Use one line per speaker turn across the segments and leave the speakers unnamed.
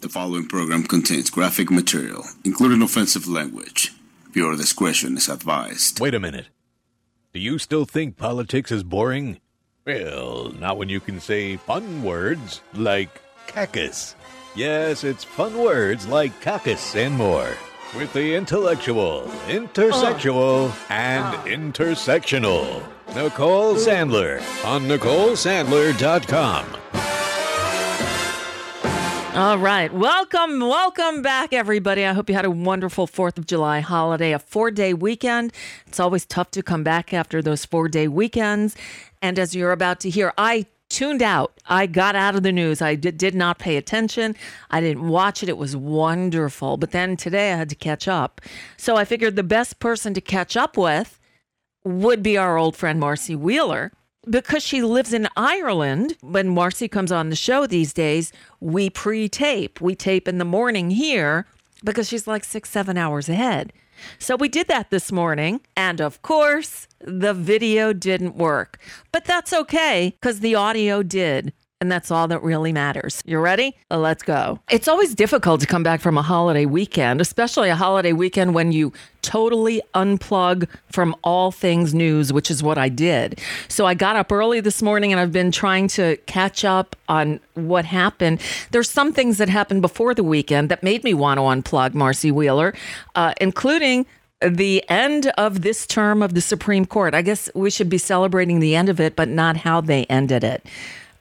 The following program contains graphic material, including offensive language. Viewer discretion is advised.
Wait a minute. Do you still think politics is boring? Well, not when you can say fun words like cactus. Yes, it's fun words like cactus and more. With the intellectual, intersexual, and intersectional. Nicole Sandler on NicoleSandler.com.
All right. Welcome, welcome back, everybody. I hope you had a wonderful 4th of July holiday, a four day weekend. It's always tough to come back after those four day weekends. And as you're about to hear, I tuned out. I got out of the news. I did, did not pay attention. I didn't watch it. It was wonderful. But then today I had to catch up. So I figured the best person to catch up with would be our old friend Marcy Wheeler because she lives in Ireland, when Marcy comes on the show these days, we pre tape. We tape in the morning here because she's like six, seven hours ahead. So we did that this morning. And of course, the video didn't work. But that's okay because the audio did. And that's all that really matters. You ready? Let's go. It's always difficult to come back from a holiday weekend, especially a holiday weekend when you totally unplug from all things news, which is what I did. So I got up early this morning and I've been trying to catch up on what happened. There's some things that happened before the weekend that made me want to unplug Marcy Wheeler, uh, including the end of this term of the Supreme Court. I guess we should be celebrating the end of it, but not how they ended it.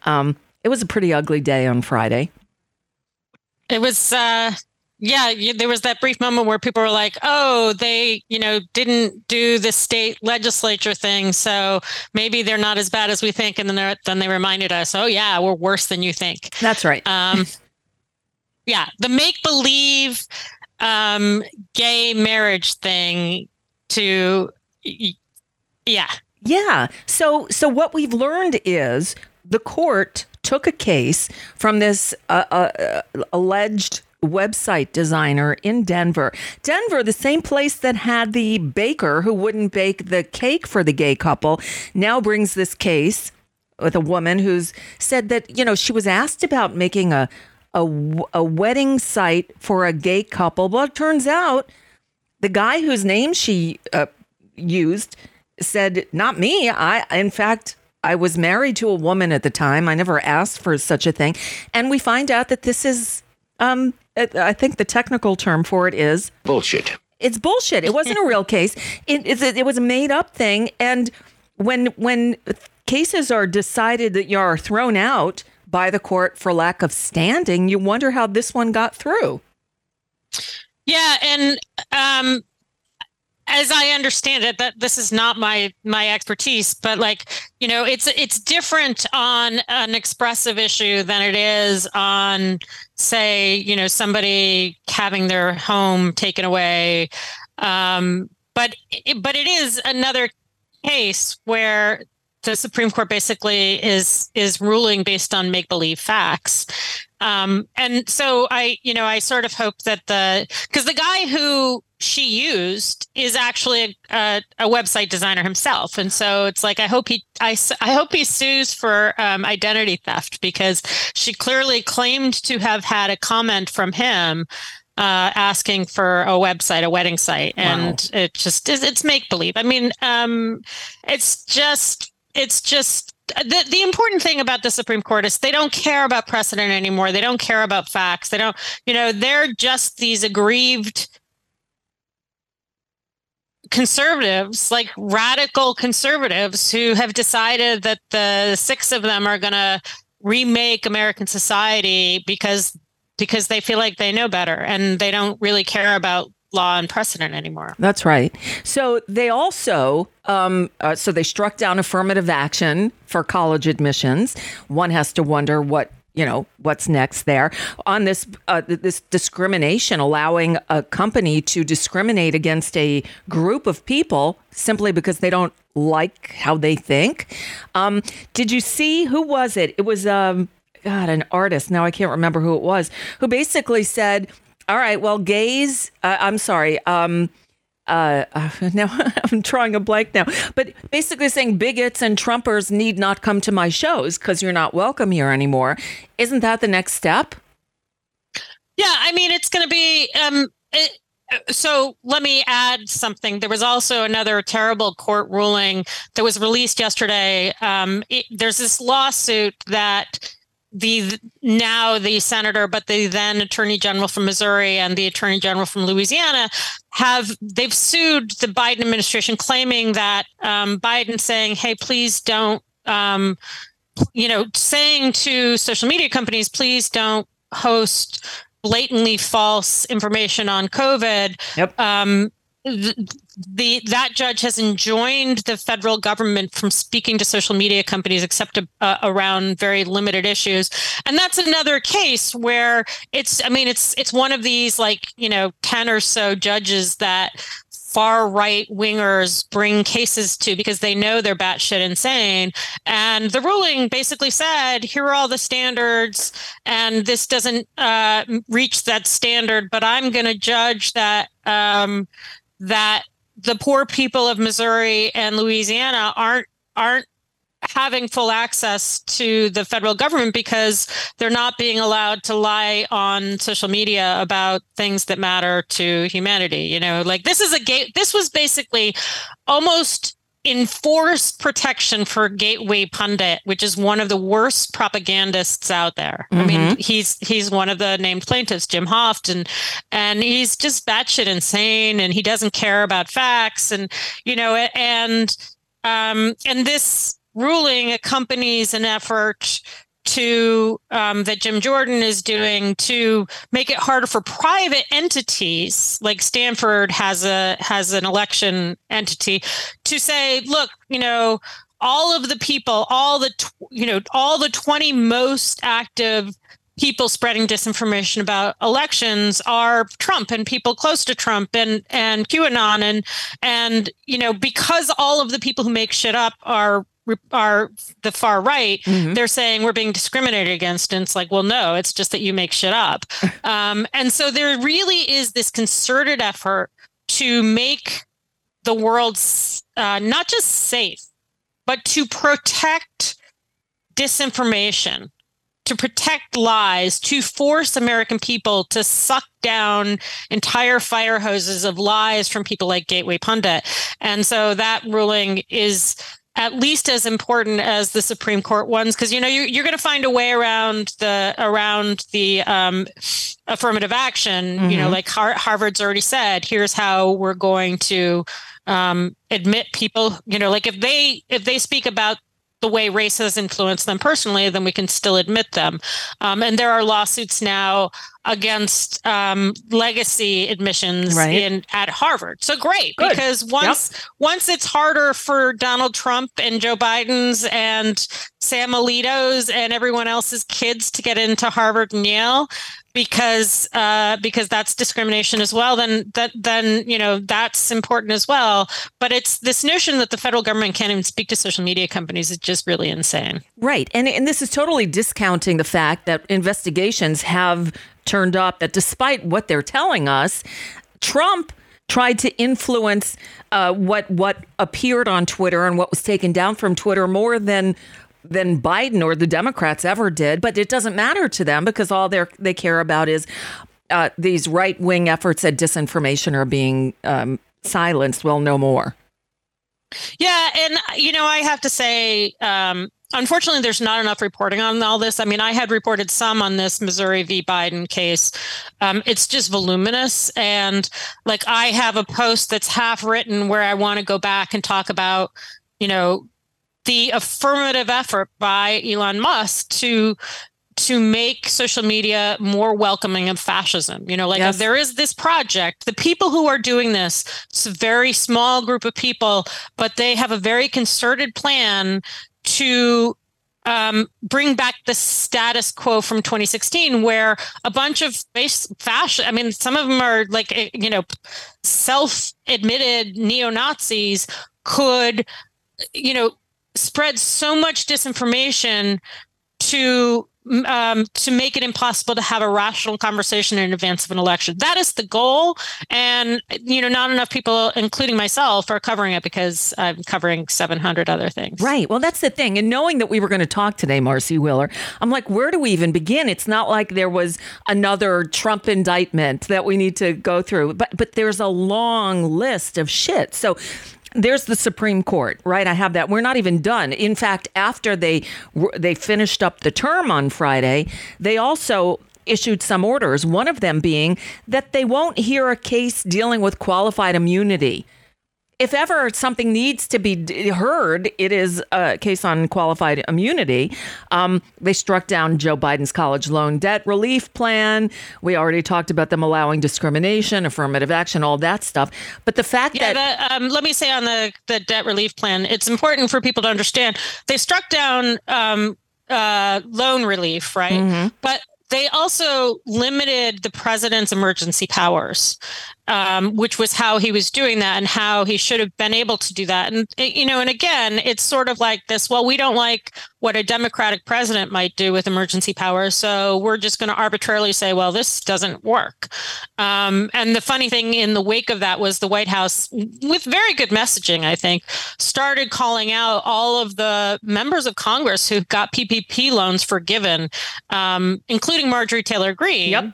Um, it was a pretty ugly day on Friday.
It was, uh, yeah, there was that brief moment where people were like, oh, they, you know, didn't do the state legislature thing. So maybe they're not as bad as we think. And then, then they reminded us, oh, yeah, we're worse than you think.
That's right.
Um, yeah, the make believe um, gay marriage thing to, yeah.
Yeah. So, so what we've learned is the court took a case from this uh, uh, alleged website designer in Denver. Denver, the same place that had the baker who wouldn't bake the cake for the gay couple, now brings this case with a woman who's said that, you know, she was asked about making a a, a wedding site for a gay couple. But it turns out the guy whose name she uh, used said, "Not me. I, in fact, I was married to a woman at the time. I never asked for such a thing. And we find out that this is, um, I think the technical term for it is
bullshit.
It's bullshit. It wasn't a real case. It, it, it was a made up thing. And when when cases are decided that you are thrown out by the court for lack of standing, you wonder how this one got through.
Yeah, and um, as I understand it, that this is not my my expertise, but like you know, it's it's different on an expressive issue than it is on, say, you know, somebody having their home taken away. Um, but but it is another case where the Supreme Court basically is is ruling based on make believe facts. Um, and so I, you know, I sort of hope that the because the guy who she used is actually a, a, a, website designer himself, and so it's like I hope he I, I hope he sues for um, identity theft because she clearly claimed to have had a comment from him uh, asking for a website, a wedding site, and wow. it just is it's make believe. I mean, um, it's just it's just the, the important thing about the Supreme Court is they don't care about precedent anymore. They don't care about facts. They don't, you know, they're just these aggrieved conservatives, like radical conservatives, who have decided that the six of them are going to remake American society because because they feel like they know better and they don't really care about law and precedent anymore.
That's right. So they also, um, uh, so they struck down affirmative action for college admissions. One has to wonder what you know what's next there on this uh, this discrimination allowing a company to discriminate against a group of people simply because they don't like how they think um, did you see who was it it was um, god an artist now i can't remember who it was who basically said all right. Well, gays. Uh, I'm sorry. Um, uh, uh, now I'm drawing a blank now, but basically saying bigots and Trumpers need not come to my shows because you're not welcome here anymore. Isn't that the next step?
Yeah, I mean, it's going to be. Um, it, so let me add something. There was also another terrible court ruling that was released yesterday. Um, it, there's this lawsuit that the now the senator, but the then attorney general from Missouri and the attorney general from Louisiana have they've sued the Biden administration, claiming that um, Biden saying, "Hey, please don't," um, you know, saying to social media companies, "Please don't host." blatantly false information on covid
yep. um,
the that judge has enjoined the federal government from speaking to social media companies except uh, around very limited issues and that's another case where it's i mean it's it's one of these like you know 10 or so judges that far right wingers bring cases to because they know they're batshit insane. And the ruling basically said, here are all the standards, and this doesn't uh, reach that standard, but I'm going to judge that um, that the poor people of Missouri and Louisiana aren't aren't having full access to the federal government because they're not being allowed to lie on social media about things that matter to humanity you know? Like this is a gate this was basically almost enforced protection for Gateway Pundit, which is one of the worst propagandists out there. Mm-hmm. I mean, mm-hmm. he's he's one of the named plaintiffs, Jim Hoft, and and he's just batshit insane, and he doesn't care about facts, and you know, and um, and this ruling accompanies an effort to um, that Jim Jordan is doing to make it harder for private entities like Stanford has a has an election entity to say, look, you know, all of the people, all the tw- you know, all the twenty most active people spreading disinformation about elections are Trump and people close to Trump and and QAnon and and you know because all of the people who make shit up are are the far right, mm-hmm. they're saying we're being discriminated against. And it's like, well, no, it's just that you make shit up. um, and so there really is this concerted effort to make the world uh, not just safe, but to protect disinformation, to protect lies, to force American people to suck down entire fire hoses of lies from people like Gateway Pundit. And so that ruling is at least as important as the Supreme Court ones, because you know you, you're going to find a way around the around the um, affirmative action. Mm-hmm. You know, mm-hmm. like Har- Harvard's already said, here's how we're going to um, admit people. You know, like if they if they speak about the way race has influenced them personally, then we can still admit them. Um, and there are lawsuits now against um, legacy admissions
Right.
in at Harvard. So great
Good.
because once once it's harder for Donald Trump and Joe Biden's and Sam Alito's and everyone else's kids to get into Harvard and Yale because uh, because that's discrimination as well. Then that then you know that's important as well. But it's this notion that the federal government can't even speak to social media companies is just really insane.
Right. And, and this is totally discounting the fact that investigations have turned up that despite what they're telling us, Trump tried to influence uh, what what appeared on Twitter and what was taken down from Twitter more than than Biden or the Democrats ever did. But it doesn't matter to them because all they they care about is uh, these right wing efforts at disinformation are being um, silenced. Well, no more.
Yeah, and you know, I have to say, um, unfortunately, there's not enough reporting on all this. I mean, I had reported some on this Missouri v. Biden case. Um, it's just voluminous, and like I have a post that's half written where I want to go back and talk about, you know, the affirmative effort by Elon Musk to to make social media more welcoming of fascism. You know, like
Yes.
there is this project. The people who are doing this, it's a very small group of people, but they have a very concerted plan to um, bring back the status quo from 2016, where a bunch of fashion. I mean, some of them are like eh, you know, self-admitted neo Nazis could, you know, spread so much disinformation to um, to make it impossible to have a rational conversation in advance of an election. That is the goal, and you know, not enough people, including myself, are covering it because I'm covering 700 other things.
Right. Well, that's the thing. And knowing that we were going to talk today, Marcy Wheeler, I'm like, where do we even begin? It's not like there was another Trump indictment that we need to go through, but but there's a long list of shit. So there's the Supreme Court, right? I have that. We're not even done. In fact, after they they finished up the term on Friday, they also issued some orders, one of them being that they won't hear a case dealing with qualified immunity if ever something needs to be heard, it is a case on qualified immunity. Um, they struck down Joe Biden's college loan debt relief plan. We already talked about them allowing discrimination, affirmative action, all that stuff. But the fact
Yeah,
that
the, um, let me say on the, the debt relief plan, it's important for people to understand they struck down um, uh, loan relief, right?
Mm-hmm.
But they also limited the president's emergency powers, um, which was how he was doing that and how he should have been able to do that. And, you know, and again, it's sort of like this well, we don't like what a Democratic president might do with emergency powers. So we're just going to arbitrarily say, well, this doesn't work. Um, and the funny thing in the wake of that was the White House, with very good messaging, I think, started calling out all of the members of Congress who got PPP loans forgiven, um, including Marjorie Taylor Greene.
Yep.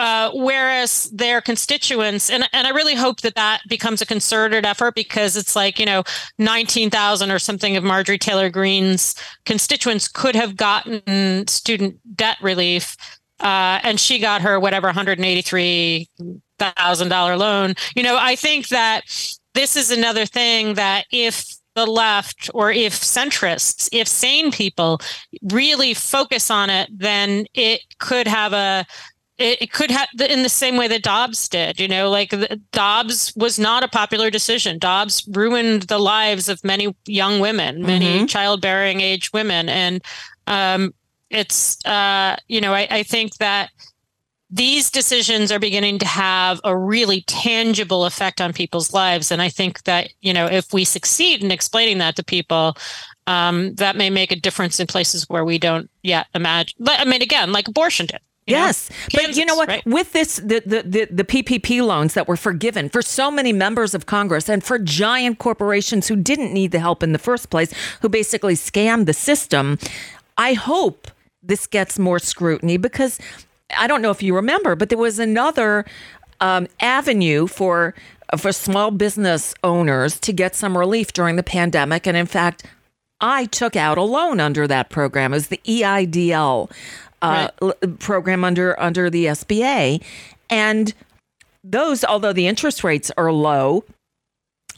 Uh, whereas their constituents, and, and I really hope that that becomes a concerted effort because it's like, you know, 19,000 or something of Marjorie Taylor Greene's constituents could have gotten student debt relief. Uh, and she got her whatever $183,000 loan. You know, I think that this is another thing that if the left or if centrists, if sane people really focus on it, then it could have a it, it could have in the same way that Dobbs did. You know, like the, Dobbs was not a popular decision. Dobbs ruined the lives of many young women, many childbearing age women, and um, it's uh, you know I, I think that these decisions are beginning to have a really tangible effect on people's lives, and I think that you know if we succeed in explaining that to people. Um, that may make a difference in places where we don't yet imagine. But I mean, again, like abortion did. You know?
Yes, but you know what?
right?
With this, the, the the the PPP loans that were forgiven for so many members of Congress and for giant corporations who didn't need the help in the first place, who basically scammed the system, I hope this gets more scrutiny because I don't know if you remember, but there was another um, avenue for for small business owners to get some relief during the pandemic, and in fact. I took out a loan under that program. It was the EIDL uh, l- program under under the SBA, and those, although the interest rates are low,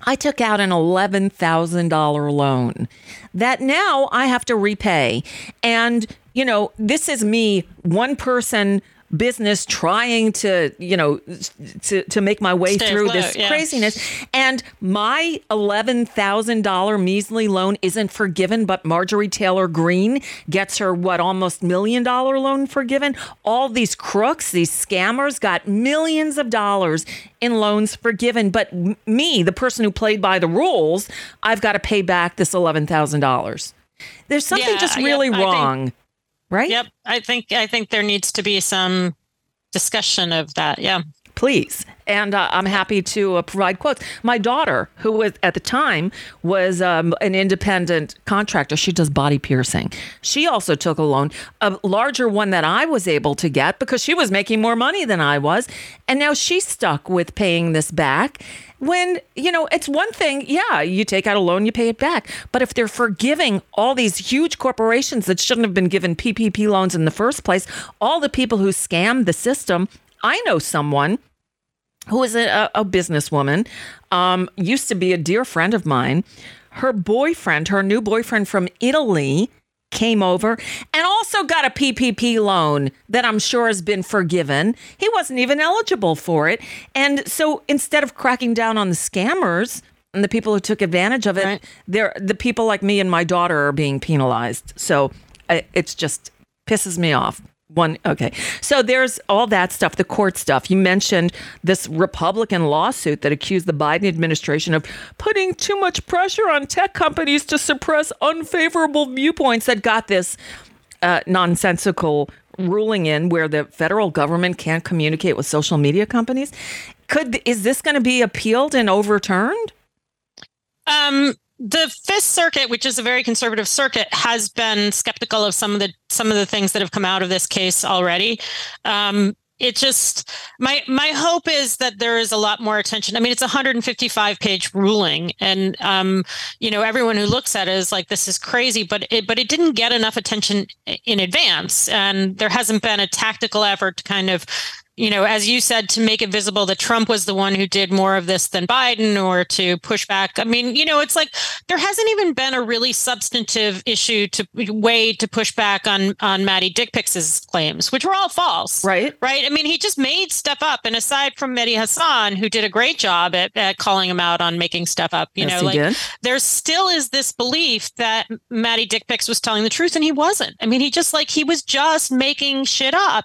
I took out an eleven thousand dollar loan that now I have to repay, and you know this is me, one person business trying to, you know, to, to make my way
Stay
through this
yeah.
craziness. And my $11,000 measly loan isn't forgiven, but Marjorie Taylor Greene gets her, what, almost million dollar loan forgiven? All these crooks, these scammers got millions of dollars in loans forgiven. But m- me, the person who played by the rules, I've got to pay back this $11,000. There's something
Yeah,
just really
think-
wrong, right?
Yep. I think I think there needs to be some discussion of that. Yeah.
please. And uh, I'm happy to uh, provide quotes. My daughter, who was at the time was um, an independent contractor, she does body piercing. She also took a loan, a larger one that I was able to get because she was making more money than I was, and now she's stuck with paying this back. When you know, it's one thing, yeah, you take out a loan, you pay it back. But if they're forgiving all these huge corporations that shouldn't have been given PPP loans in the first place, all the people who scammed the system, I know someone who is a, a businesswoman, um, used to be a dear friend of mine. Her boyfriend, her new boyfriend from Italy, came over and also got a PPP loan that I'm sure has been forgiven. He wasn't even eligible for it. And so instead of cracking down on the scammers and the people who took advantage of it,
Right.
they're the people like me and my daughter are being penalized. So I, it's just pisses me off. One okay. So there's all that stuff, the court stuff. You mentioned this Republican lawsuit that accused the Biden administration of putting too much pressure on tech companies to suppress unfavorable viewpoints that got this uh, nonsensical ruling in where the federal government can't communicate with social media companies. Could is this going to be appealed and overturned?
Um, the Fifth Circuit, which is a very conservative circuit, has been skeptical of some of the some of the things that have come out of this case already. Um, it just my my hope is that there is a lot more attention. I mean, it's a 155 page ruling, and um, you know everyone who looks at it is like, this is crazy, but it but it didn't get enough attention in advance, and there hasn't been a tactical effort to kind of you know, as you said, to make it visible that Trump was the one who did more of this than Biden or to push back. I mean, you know, it's like there hasn't even been a really substantive issue to way to push back on on Maddie Dick Pics's claims, which were all false.
Right.
Right. I mean, he just made stuff up. And aside from Mehdi Hasan, who did a great job at, at calling him out on making stuff up, you
Yes,
know, like
did.
there still is this belief that Maddie Dick Pics was telling the truth and he wasn't. I mean, he just like he was just making shit up.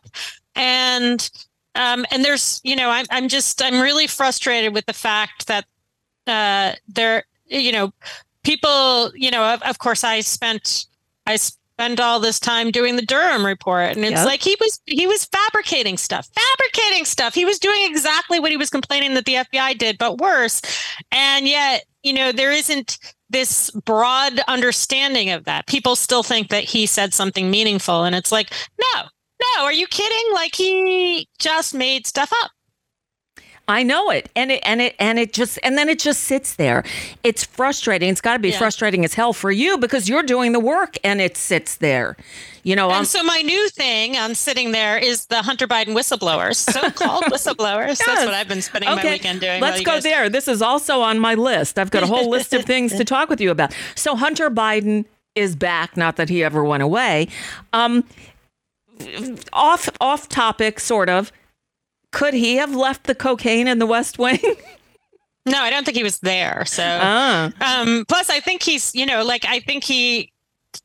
And um, and there's, you know, I'm I'm just I'm really frustrated with the fact that uh, there, you know, people, you know, of, of course, I spent I spent all this time doing the Durham report, and it's
Yep.
like he was he was fabricating stuff, fabricating stuff. He was doing exactly what he was complaining that the FBI did, but worse. And yet, you know, there isn't this broad understanding of that. People still think that he said something meaningful, and it's like, no, no, are you kidding? Like he just made stuff up.
I know it. And it and it and it just and then it just sits there. It's frustrating. It's got to be
Yeah.
frustrating as hell for you because you're doing the work and it sits there. You know, I'm
And so my new thing on sitting there is the Hunter Biden whistleblowers, so-called whistleblowers.
Yes.
That's what I've been spending my weekend doing.
Let's go
guys-
there. This is also on my list. I've got a whole list of things to talk with you about. So Hunter Biden is back, not that he ever went away. Um off off topic sort of. Could he have left the cocaine in the West Wing?
No, I don't think he was there. So,
ah.
um, plus, I think he's, you know, like I think he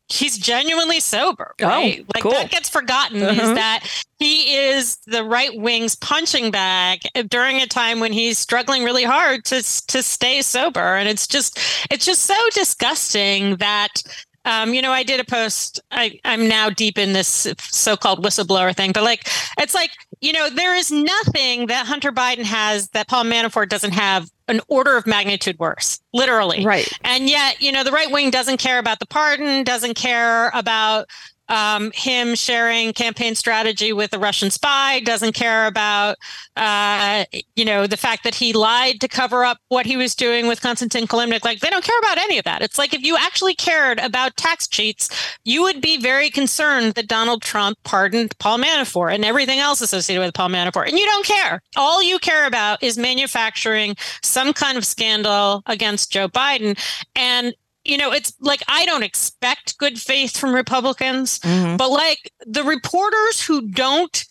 he's genuinely sober.
Oh,
Right? like
cool.
that gets forgotten
Uh-huh.
is that he is the right wing's punching bag during a time when he's struggling really hard to to stay sober, and it's just it's just so disgusting that. Um, you know, I did a post. I, I'm now deep in this so-called whistleblower thing, but like, it's like, you know, there is nothing that Hunter Biden has that Paul Manafort doesn't have an order of magnitude worse, literally.
Right.
And yet, you know, the right wing doesn't care about the pardon, doesn't care about um, him sharing campaign strategy with a Russian spy, doesn't care about, uh, you know, the fact that he lied to cover up what he was doing with Konstantin Kilimnik. Like, they don't care about any of that. It's like if you actually cared about tax cheats, you would be very concerned that Donald Trump pardoned Paul Manafort and everything else associated with Paul Manafort. And you don't care. All you care about is manufacturing some kind of scandal against Joe Biden. And you know, it's like I don't expect good faith from Republicans,
Mhm.
but like the reporters who don't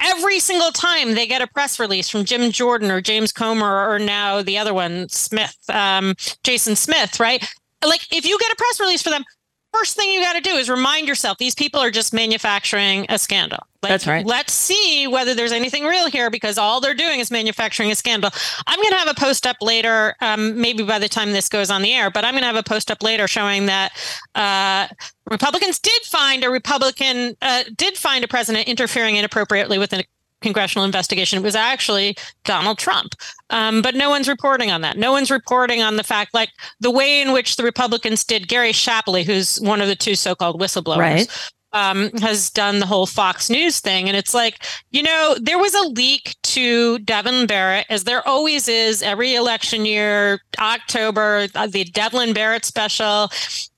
every single time they get a press release from Jim Jordan or James Comer or now the other one, Smith, um, Jason Smith, right? Like if you get a press release for them, first thing you got to do is remind yourself these people are just manufacturing a scandal.
Like, That's right.
Let's see whether there's anything real here because all they're doing is manufacturing a scandal. I'm going to have a post up later, um, maybe by the time this goes on the air, but I'm going to have a post up later showing that uh, Republicans did find a Republican, uh, did find a president interfering inappropriately with an congressional investigation. Was actually Donald Trump. Um, but no one's reporting on that. No one's reporting on the fact, like the way in which the Republicans did Gary Shapley, who's one of the two so called whistleblowers. Right um, has done the whole Fox News thing. And it's like, you know, there was a leak to Devlin Barrett, as there always is every election year, October, uh, the Devlin Barrett special.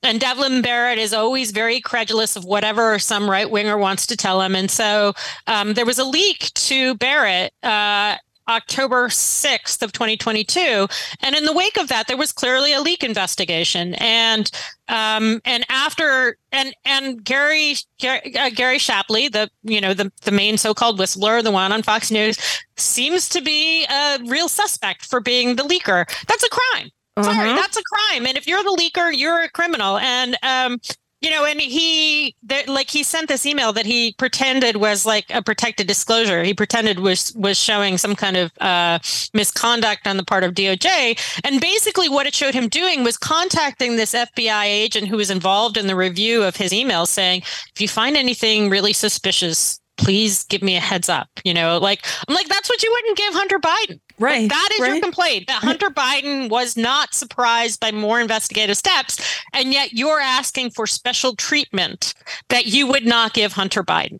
And Devlin Barrett is always very credulous of whatever some right winger wants to tell him. And so um, there was a leak to Barrett uh, October 6th of 2022. And in the wake of that, there was clearly a leak investigation. And um, and after and and Gary Gary, uh, Gary Shapley, the you know the the main so-called whistleblower, the one on Fox News, seems to be a real suspect for being the leaker. That's a crime. Sorry, uh-huh. that's a crime. And if you're the leaker, you're a criminal. And um, you know and he like he sent this email that he pretended was like a protected disclosure. He pretended was was showing some kind of uh, misconduct on the part of doj and basically what it showed him doing was contacting this fbi agent who was involved in the review of his email saying if you find anything really suspicious please give me a heads up. You know, like I'm like, that's what you wouldn't give Hunter Biden.
Right.
Like, that is
right.
your complaint that Hunter Biden was not surprised by more investigative steps. And yet you're asking for special treatment that you would not give Hunter Biden.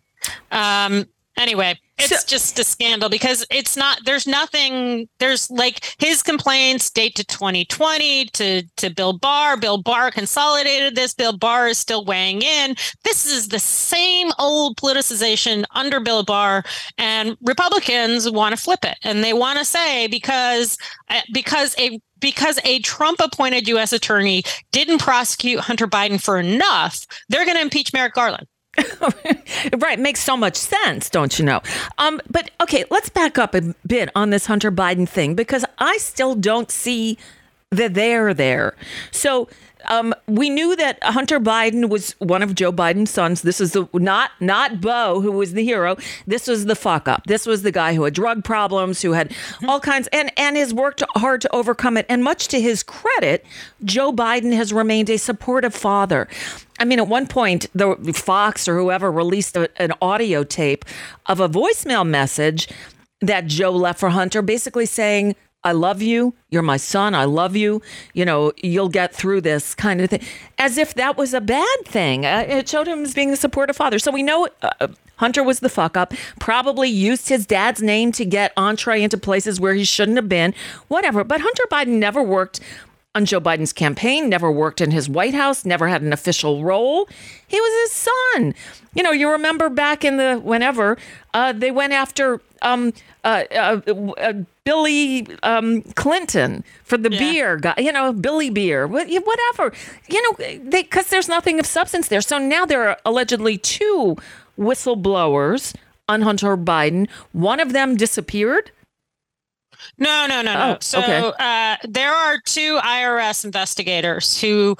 Um, anyway, it's so, just a scandal because it's not there's nothing there's like his complaints date to 2020 to to bill barr bill barr consolidated this bill barr is still weighing in this is the same old politicization under bill barr and republicans want to flip it and they want to say because uh, because a because a Trump appointed U.S. attorney didn't prosecute Hunter Biden for enough, they're going to impeach Merrick Garland.
right, makes so much sense, don't you know? Um, but okay, let's back up a bit on this Hunter Biden thing because I still don't see the there there. So um, we knew that Hunter Biden was one of Joe Biden's sons. This is the not not Beau who was the hero. This was the fuck up. This was the guy who had drug problems, who had all kinds, and and has worked hard to overcome it. And much to his credit, Joe Biden has remained a supportive father. I mean, at one point, the Fox or whoever released a, an audio tape of a voicemail message that Joe left for Hunter, basically saying I love you. You're my son. I love you. You know, you'll get through this kind of thing. As if that was a bad thing. Uh, it showed him as being a supportive father. So we know uh, Hunter was the fuck up, probably used his dad's name to get entree into places where he shouldn't have been, whatever. But Hunter Biden never worked on Joe Biden's campaign, never worked in his White House, never had an official role. He was his son. You know, you remember back in the whenever uh, they went after um, uh, uh, uh Billy um, Clinton for the yeah. beer guy, you know, Billy Beer, whatever, you know, because there's nothing of substance there. So now there are allegedly two whistleblowers on Hunter Biden. One of them disappeared.
No, no, no, no. Oh, so okay. uh, there are two IRS investigators who,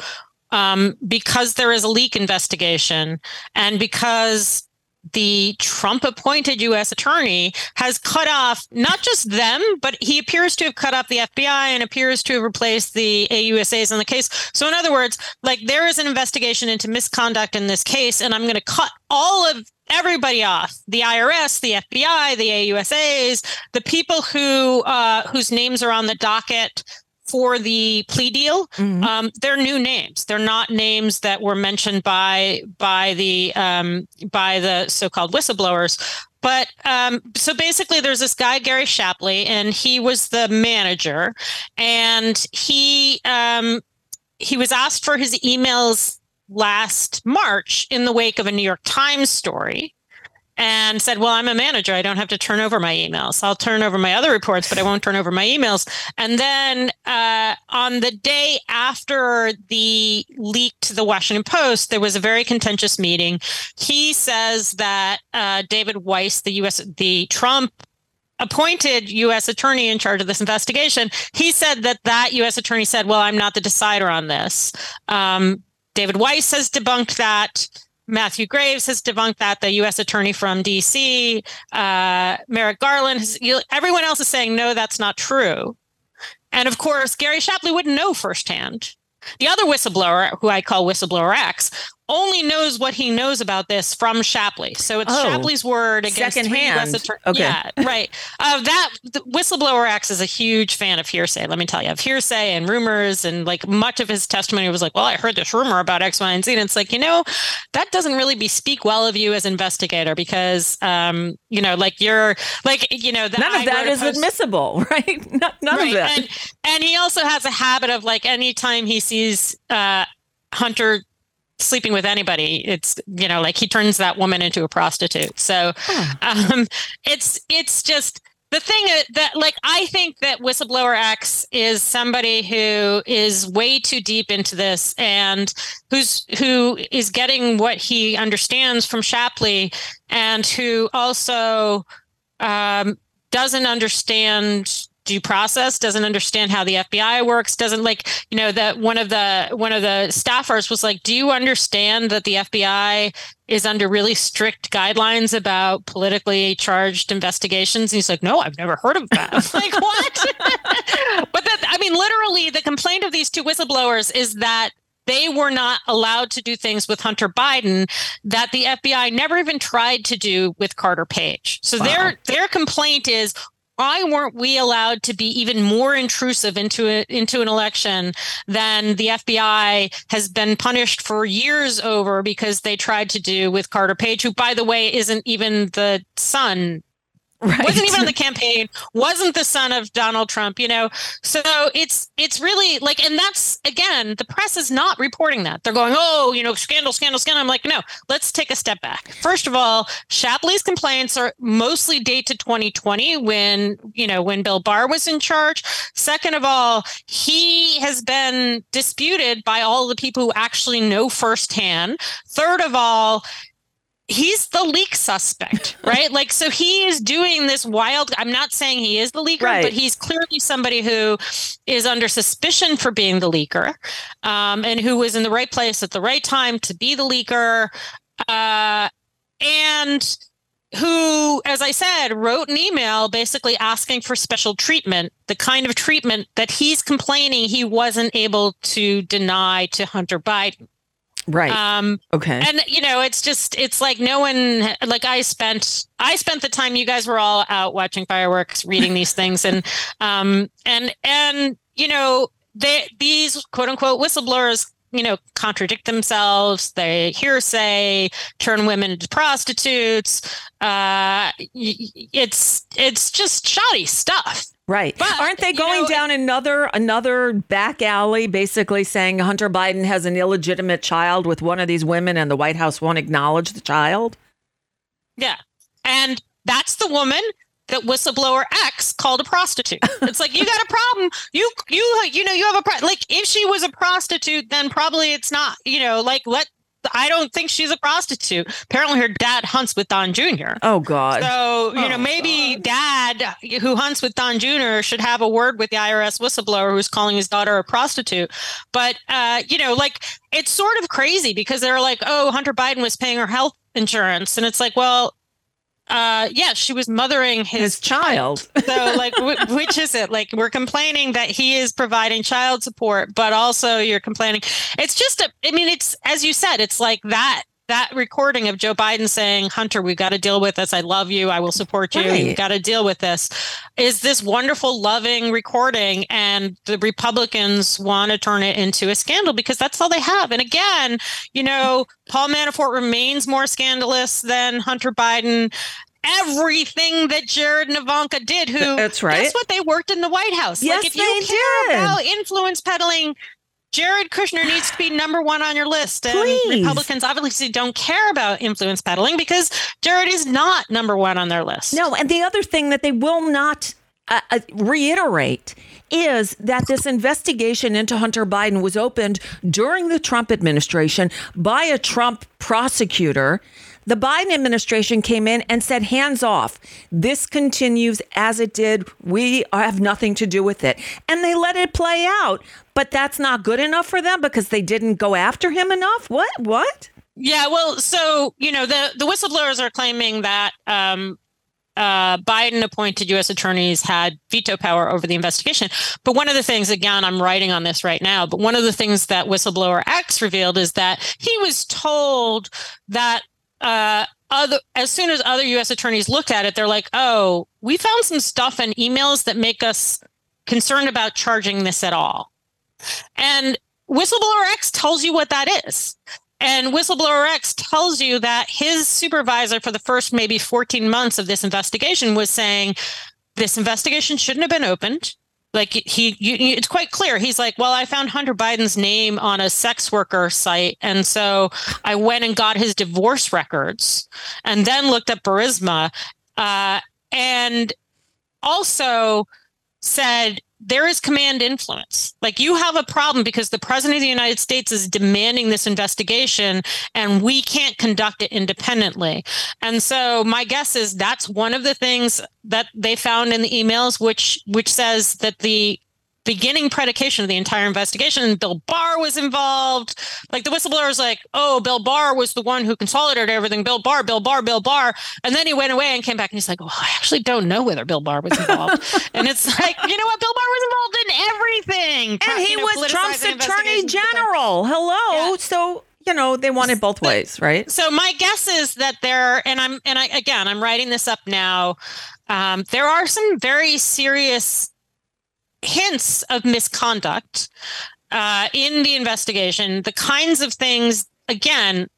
um, because there is a leak investigation and because the Trump appointed U.S. attorney has cut off not just them, but he appears to have cut off the FBI and appears to have replaced the AUSAs in the case. So, in other words, like there is an investigation into misconduct in this case, and I'm going to cut all of everybody off the IRS, the FBI, the AUSAs, the people who uh, whose names are on the docket for the plea deal. Mm-hmm. Um, they're new names. They're not names that were mentioned by by the um, by the so-called whistleblowers. But um, so basically, there's this guy Gary Shapley, and he was the manager, and he um, he was asked for his emails last March in the wake of a New York Times story. and said, Well, I'm a manager. I don't have to turn over my emails. I'll turn over my other reports, but I won't turn over my emails. And then uh, on the day after the leak to the Washington Post, there was a very contentious meeting. He says that uh, David Weiss, the U.S., the Trump appointed U.S. attorney in charge of this investigation, he said that that U.S. attorney said, "Well, I'm not the decider on this." Um, David Weiss has debunked that. Matthew Graves has debunked that. The U.S. attorney from D.C., uh, Merrick Garland, has, everyone else is saying no, that's not true. And of course, Gary Shapley wouldn't know firsthand. The other whistleblower, who I call Whistleblower X, only knows what he knows about this from Shapley. So it's oh, Shapley's word against
secondhand.
Attor- okay. Yeah, right. Uh, that whistleblower X is a huge fan of hearsay. Let me tell you, of hearsay and rumors, and like much of his testimony was like, "Well, I heard this rumor about X, Y, and Z," and it's like, you know, that doesn't really bespeak well of you as investigator because, um, you know, like you're like, you know,
none of that is post- admissible, right? none right. of that.
And, and he also has a habit of like anytime he sees uh, Hunter sleeping with anybody it's you know like he turns that woman into a prostitute. So um it's it's just the thing that like i think that whistleblower x is somebody who is way too deep into this and who's who is getting what he understands from shapley and who also um doesn't understand due process doesn't understand how the fbi works doesn't like you know that one of the one of the staffers was like do you understand that the fbi is under really strict guidelines about politically charged investigations and he's like no i've never heard of that like what but that i mean literally the complaint of these two whistleblowers is that they were not allowed to do things with Hunter Biden that the FBI never even tried to do with Carter Page. So wow. their their complaint is why weren't we allowed to be even more intrusive into into an election than the FBI has been punished for years over because they tried to do with Carter Page, who, by the way, isn't even the son Right. wasn't even on the campaign wasn't the son of donald trump you know? So it's it's really like and that's again the press is not reporting that. They're going oh you know scandal scandal scandal. I'm like no let's take a step back. First of all shapley's complaints are mostly date to 2020 when you know when bill barr was in charge. Second of all he has been disputed by all the people who actually know firsthand. Third of all he's the leak suspect, right? like, so he is doing this wild. I'm not saying he is the leaker, right. but he's clearly somebody who is under suspicion for being the leaker, um, and who was in the right place at the right time to be the leaker, uh, and who, as I said, wrote an email basically asking for special treatment, the kind of treatment that he's complaining he wasn't able to deny to Hunter Biden.
Right.
Um,
okay.
And you know, it's just it's like no one like I spent I spent the time you guys were all out watching fireworks, reading these things, and um and and you know they these quote unquote whistleblowers you know contradict themselves they hearsay turn women into prostitutes uh it's it's just shoddy stuff
Right. But, Aren't they going know, down another another back alley basically saying Hunter Biden has an illegitimate child with one of these women and the White House won't acknowledge the child?
Yeah. And that's the woman that whistleblower X called a prostitute. It's like you got a problem. You you you know you have a pro- like if she was a prostitute then probably it's not, you know, like let I don't think she's a prostitute. Apparently, her dad hunts with Don Jr.
Oh God!
So you
oh,
know, maybe God. dad who hunts with Don Jr. should have a word with the IRS whistleblower who's calling his daughter a prostitute. But uh, you know, like it's sort of crazy because they're like, oh, Hunter Biden was paying her health insurance, and it's like, well, uh yeah she was mothering his,
his child,
so like w- which is it? Like we're complaining that he is providing child support but also you're complaining. It's just a i mean it's as you said it's like that that recording of Joe Biden saying, Hunter, we've got to deal with this. I love you. I will support you. Right. You've got to deal with this is this wonderful, loving recording. And the Republicans want to turn it into a scandal because that's all they have. And again, you know, Paul Manafort remains more scandalous than Hunter Biden everything that Jared and Ivanka did. Who
that's right.
That's what they worked in the White House.
Yes,
like if
you
care
did.
about influence peddling, Jared Kushner needs to be number one on your list. And
Please.
Republicans obviously don't care about influence peddling because Jared is not number one on their list.
No, and the other thing that they will not uh, uh, reiterate is that this investigation into Hunter Biden was opened during the Trump administration by a Trump prosecutor. The Biden administration came in and said, hands off. This continues as it did. We have nothing to do with it. And they let it play out. But that's not good enough for them because they didn't go after him enough. What? What?
Yeah, well, so you know the the whistleblowers are claiming that um, uh, Biden appointed U.S. attorneys had veto power over the investigation. But one of the things, again, I'm writing on this right now, but one of the things that whistleblower X revealed is that he was told that uh, other as soon as other U.S. attorneys looked at it, they're like, "Oh, we found some stuff in emails that make us concerned about charging this at all." And whistleblower X tells you what that is. And whistleblower X tells you that his supervisor for the first maybe 14 months of this investigation was saying this investigation shouldn't have been opened. Like he, you, it's quite clear. He's like, well, I found Hunter Biden's name on a sex worker site, and so I went and got his divorce records, and then looked up Burisma uh, and also said there is command influence. Like you have a problem because the president of the United States is demanding this investigation and we can't conduct it independently. And so my guess is that's one of the things that they found in the emails which which says that the beginning predication of the entire investigation. Bill Barr was involved. Like the whistleblower was like, oh, Bill Barr was the one who consolidated everything. Bill Barr, Bill Barr, Bill Barr. And then he went away and came back and he's like, well, I actually don't know whether Bill Barr was involved. and it's like, you know what? Bill Barr was involved in everything.
And he
you know,
was Trump's attorney general. Hello.
Yeah.
So, you know, they want it both ways, right?
So my guess is that there, and I'm, and I, again, I'm writing this up now. Um, there are some very serious hints of misconduct uh, in the investigation. The kinds of things, again,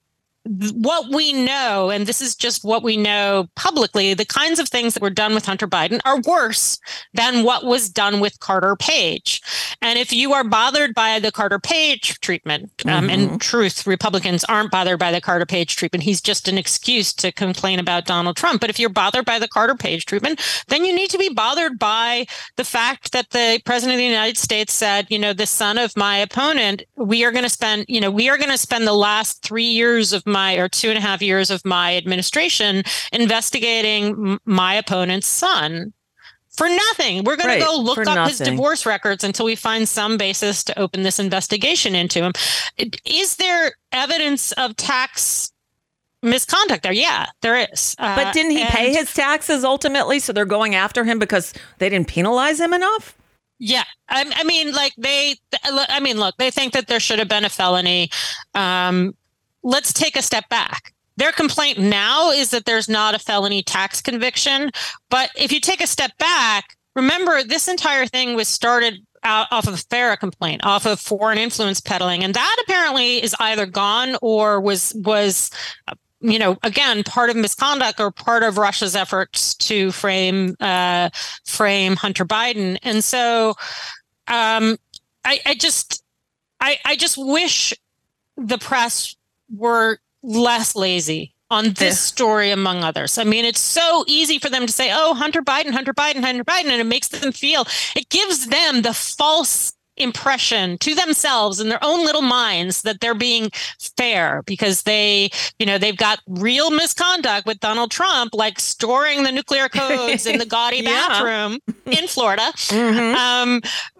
what we know, and this is just what we know publicly, the kinds of things that were done with Hunter Biden are worse than what was done with Carter Page. And if you are bothered by the Carter Page treatment, um, in truth, Republicans aren't bothered by the Carter Page treatment. He's just an excuse to complain about Donald Trump. But if you're bothered by the Carter Page treatment, then you need to be bothered by the fact that the president of the United States said, you know, the son of my opponent, we are going to spend, you know, we are going to spend the last three years of my or two and a half years of my administration investigating m- my opponent's son for nothing. We're going
Right,
to go look up his divorce records until we find some basis to open this investigation into him. Is there evidence of tax misconduct there? Yeah, there is. Uh,
But didn't he pay his taxes ultimately? So they're going after him because they didn't penalize him enough?
Yeah, I, I mean, like they, I mean, look, they think that there should have been a felony. Um, let's take a step back. Their complaint now is that there's not a felony tax conviction. But if you take a step back, remember this entire thing was started out off of a FARA complaint, off of foreign influence peddling, and that apparently is either gone or was was you know, again, part of misconduct or part of Russia's efforts to frame uh, frame Hunter Biden. And so, um, I, I just, I, I just wish the press were less lazy on this story, among others. I mean, it's so easy for them to say, "Oh, Hunter Biden, Hunter Biden, Hunter Biden," and it makes them feel it gives them the false impression to themselves in their own little minds that they're being fair because they you know they've got real misconduct with Donald Trump like storing the nuclear codes in the gaudy
Yeah.
bathroom in Florida um a-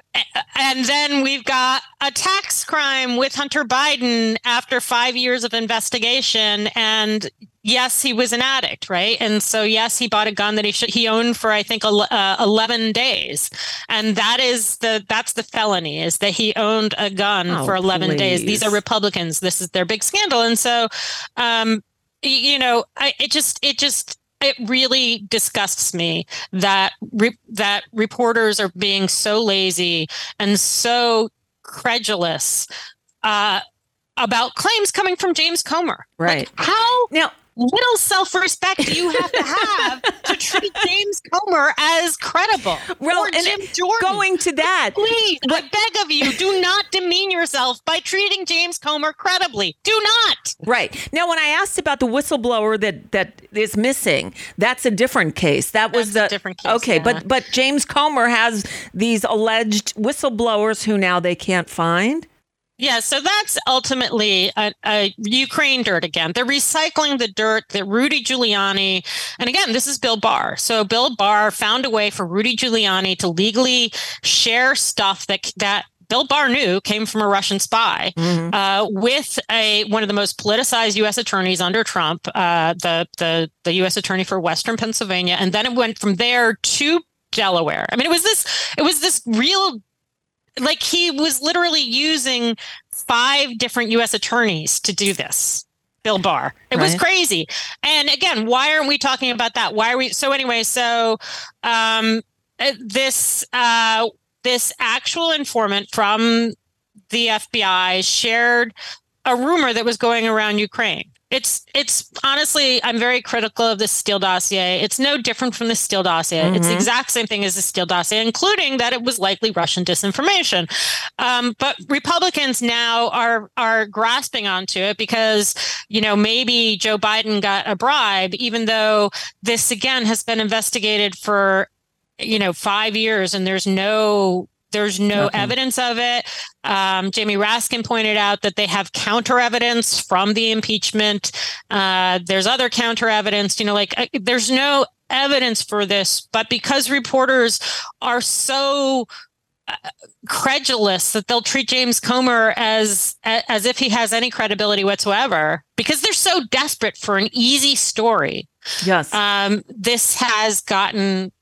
and then we've got a tax crime with Hunter Biden after five years of investigation. And yes, he was an addict, right? And so yes, he bought a gun that he should he owned for I think uh, eleven days, and that is the that's the felony is that he owned a gun
Oh,
for eleven days. These are. Republicans. This is their big scandal, and so, um, you know, I, it just it just it really disgusts me that re- that reporters are being so lazy and so credulous uh, about claims coming from James Comer.
Right.
Like, how
Now,
little self-respect do you have to have to treat James Comer as credible.
Well,
or
and
Jim Jordan.
going to that,
Please, I beg of you, do not demean yourself by treating James Comer credibly. Do not.
Right. Now, when I asked about the whistleblower that that is missing, that's a different case. That was
That's a
the
different case,
Okay,
yeah.
but but James Comer has these alleged whistleblowers who now they can't find.
Yeah, so that's ultimately a, a Ukraine dirt again. They're recycling the dirt that Rudy Giuliani, and again, this is Bill Barr. So Bill Barr found a way for Rudy Giuliani to legally share stuff that that Bill Barr knew came from a Russian spy uh, with a one of the most politicized U.S. attorneys under Trump, uh, the the the U.S. attorney for Western Pennsylvania, and then it went from there to Delaware. I mean, it was this it was this real like he was literally using five different U.S. attorneys to do this. Bill Barr. It was crazy. And again, why aren't we talking about that? Why are we? So anyway, so um, uh, this uh, this actual informant from the FBI shared a rumor that was going around Ukraine. It's it's honestly, I'm very critical of the Steele dossier. It's no different from the Steele dossier. It's the exact same thing as the Steele dossier, including that it was likely Russian disinformation. Um, but Republicans now are are grasping onto it because you know maybe Joe Biden got a bribe, even though this again has been investigated for you know five years and there's no there's no evidence of it. Um, Jamie Raskin pointed out that they have counter evidence from the impeachment. Uh, there's other counter evidence, you know, like uh, there's no evidence for this, but because reporters are so uh, credulous that they'll treat James Comer as as if he has any credibility whatsoever because they're so desperate for an easy story
Yes.
um, this has gotten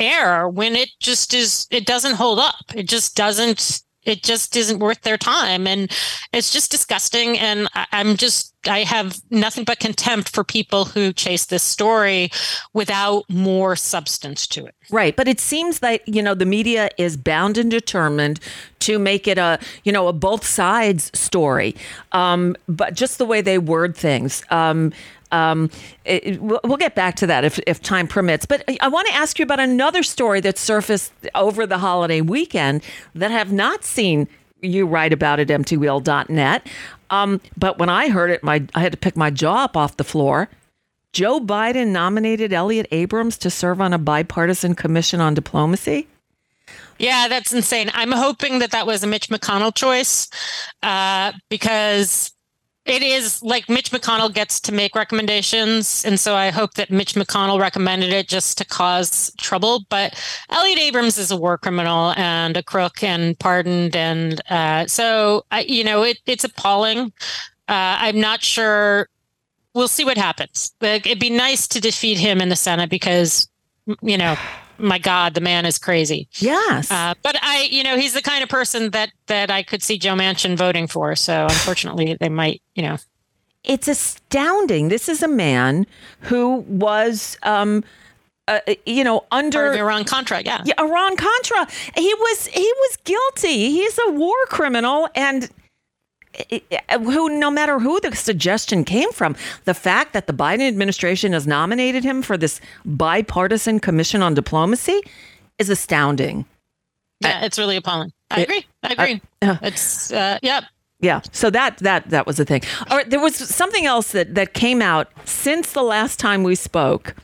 air when it just is it doesn't hold up. It just doesn't it just isn't worth their time. And it's just disgusting. And I- i'm just i have nothing but contempt for people who chase this story without more substance to it.
Right, but it seems that you know the media is bound and determined to make it a you know a both sides story, um, but just the way they word things. Um, um, it- we'll get back to that if, if time permits. But I want to ask you about another story that surfaced over the holiday weekend that I have not seen you write about at emptywheel.net. Um, but when I heard it, my I had to pick my jaw up off the floor. Joe Biden nominated Elliot Abrams to serve on a bipartisan commission on diplomacy.
Yeah, that's insane. I'm hoping that that was a Mitch McConnell choice uh, because it is like Mitch McConnell gets to make recommendations. And so I hope that Mitch McConnell recommended it just to cause trouble. But Elliot Abrams is a war criminal and a crook and pardoned. And uh, so, I, you know, it, it's appalling. Uh, I'm not sure. We'll see what happens. Like, it'd be nice to defeat him in the Senate because, you know, my God, the man is crazy.
Yes.
Uh, but I, you know, he's the kind of person that that I could see Joe Manchin voting for. So unfortunately, they might, you know.
it's astounding. This is a man who was, um, uh, you know, under
Iran Contra, yeah.
yeah, Iran Contra. He was he was guilty. He's a war criminal, and uh, who, no matter who the suggestion came from, the fact that the Biden administration has nominated him for this bipartisan commission on diplomacy is astounding.
Yeah, it's really appalling. I
It-
agree. I agree.
uh,
it's uh, yeah.
Yeah. So that that that was the thing. All right, there was something else that that came out since the last time we spoke.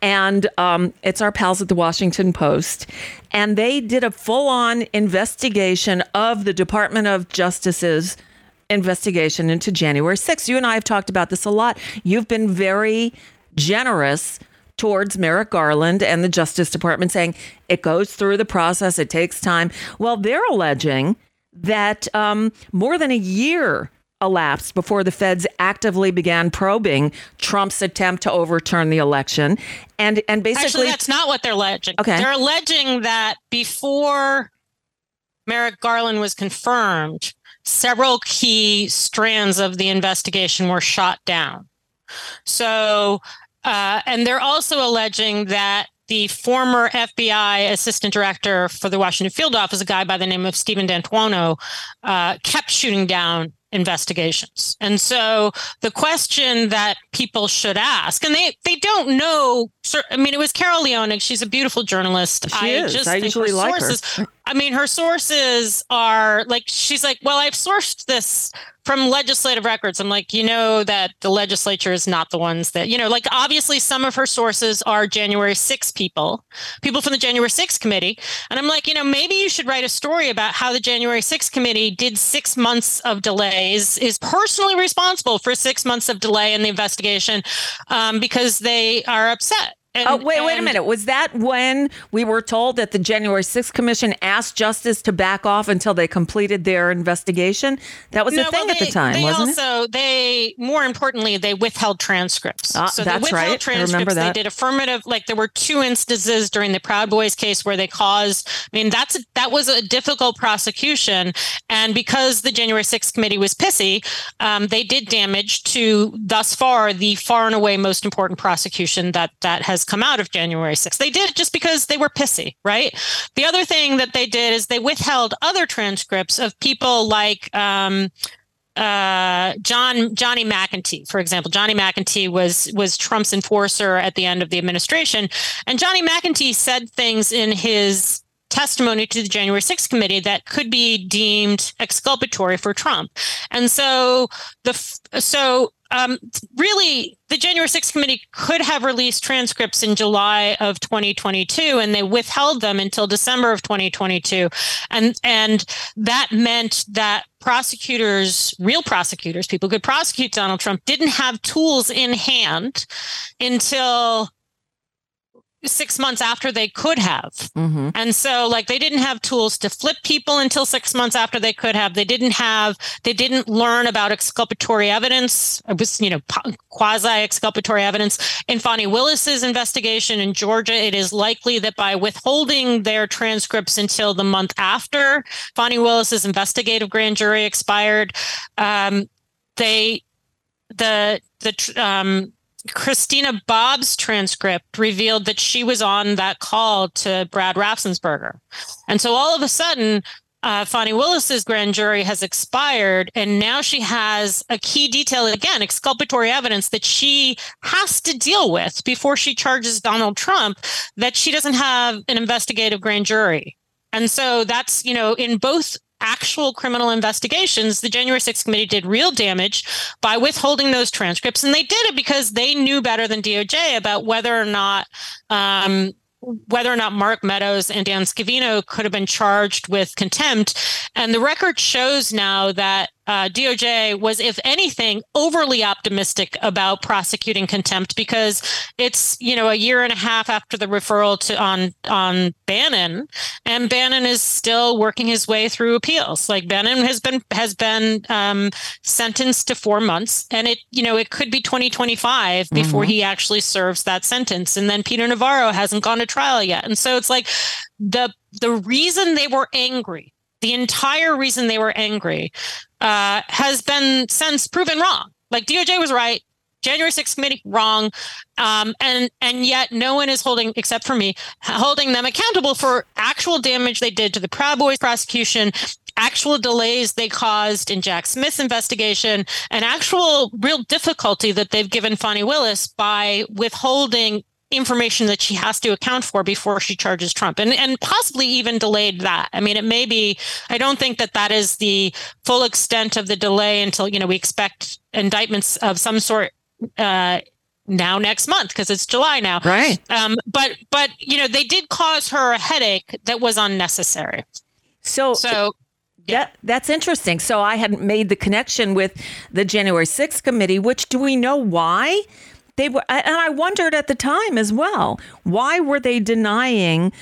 And um, it's our pals at the Washington Post. And they did a full on investigation of the Department of Justice's investigation into January 6th. You and I have talked about this a lot. You've been very generous towards Merrick Garland and the Justice Department, saying it goes through the process, it takes time. Well, they're alleging that um, more than a year elapsed before the feds actively began probing Trump's attempt to overturn the election, and and basically
Actually, that's not what they're alleging.
Okay.
They're alleging that before Merrick Garland was confirmed, several key strands of the investigation were shot down. So, uh, and they're also alleging that the former FBI assistant director for the Washington field office, a guy by the name of Stephen D'Antuono, uh, kept shooting down investigations. And so the question that people should ask, and they they don't know. I mean, it was Carol Leonig. She's a beautiful journalist.
She I is. I usually like
sources,
her.
I mean, her sources are like she's like, well, I've sourced this from legislative records. I'm like, you know, that the legislature is not the ones that, you know, like obviously some of her sources are January 6 people, people from the January 6 committee. And I'm like, you know, maybe you should write a story about how the January 6 committee did six months of delays, is personally responsible for six months of delay in the investigation um, because they are upset.
And, oh, wait, wait a minute. Was that when we were told that the January 6th Commission asked Justice to back off until they completed their investigation? That was no, the thing well, they, at the time,
they
wasn't
also,
it?
They, more importantly, they withheld transcripts.
Ah, so that's right.
Transcripts,
I remember that.
They did affirmative, like there were two instances during the Proud Boys case where they caused, I mean, that's that was a difficult prosecution. And because the January 6th committee was pissy, um, they did damage to thus far the far and away most important prosecution that that has has come out of January 6th. They did it just because they were pissy, right? The other thing that they did is they withheld other transcripts of people like um, uh, John Johnny McEntee, for example. Johnny McEntee was was Trump's enforcer at the end of the administration, and Johnny McEntee said things in his testimony to the January 6th committee that could be deemed exculpatory for Trump. And so the so um, really, the January 6th committee could have released transcripts in July of 2022, and they withheld them until December of 2022, and and that meant that prosecutors, real prosecutors, people who could prosecute Donald Trump, didn't have tools in hand until six months after they could have. Mm-hmm. And so like they didn't have tools to flip people until six months after they could have. They didn't have, they didn't learn about exculpatory evidence. It was, you know, quasi exculpatory evidence. In Fani Willis's investigation in Georgia, it is likely that by withholding their transcripts until the month after Fani Willis's investigative grand jury expired, um, they, the, the, um, Christina Bobb's transcript revealed that she was on that call to Brad Raffensperger. And so all of a sudden, uh, Fani Willis's grand jury has expired, and now she has a key detail again, exculpatory evidence that she has to deal with before she charges Donald Trump that she doesn't have an investigative grand jury. And so that's, you know, in both actual criminal investigations, the January 6th committee did real damage by withholding those transcripts. And they did it because they knew better than DOJ about whether or not um, whether or not Mark Meadows and Dan Scavino could have been charged with contempt. And the record shows now that uh, DOJ was, if anything, overly optimistic about prosecuting contempt because it's you know a year and a half after the referral to on on Bannon, and Bannon is still working his way through appeals. Like Bannon has been has been um, sentenced to four months, and it you know it could be 2025 before mm-hmm. he actually serves that sentence, and then Peter Navarro hasn't gone to trial yet, and so it's like the the reason they were angry the entire reason they were angry uh, has been since proven wrong. Like DOJ was right, January 6th committee wrong, um, and and yet no one is holding, except for me, holding them accountable for actual damage they did to the Proud Boys prosecution, actual delays they caused in Jack Smith's investigation, and actual real difficulty that they've given Fani Willis by withholding information that she has to account for before she charges Trump and, and possibly even delayed that. I mean, it may be, I don't think that that is the full extent of the delay until, you know, we expect indictments of some sort uh, now next month because it's July now.
Right.
Um, but, but, you know, they did cause her a headache that was unnecessary.
So,
so
yeah. That, that's interesting. So I hadn't made the connection with the January 6th committee, which do we know why? They were, and I wondered at the time as well, why were they denying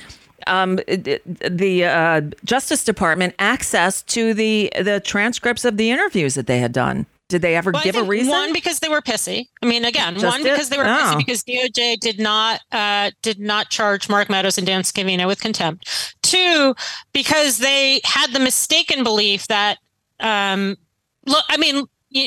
um, the uh, Justice Department access to the the transcripts of the interviews that they had done? Did they ever
well,
give a reason?
One because they were pissy. I mean, again, Just one it? because they were oh. pissy because DOJ did not uh, did not charge Mark Meadows and Dan Scavino with contempt. Two, because they had the mistaken belief that um, look. I mean, you,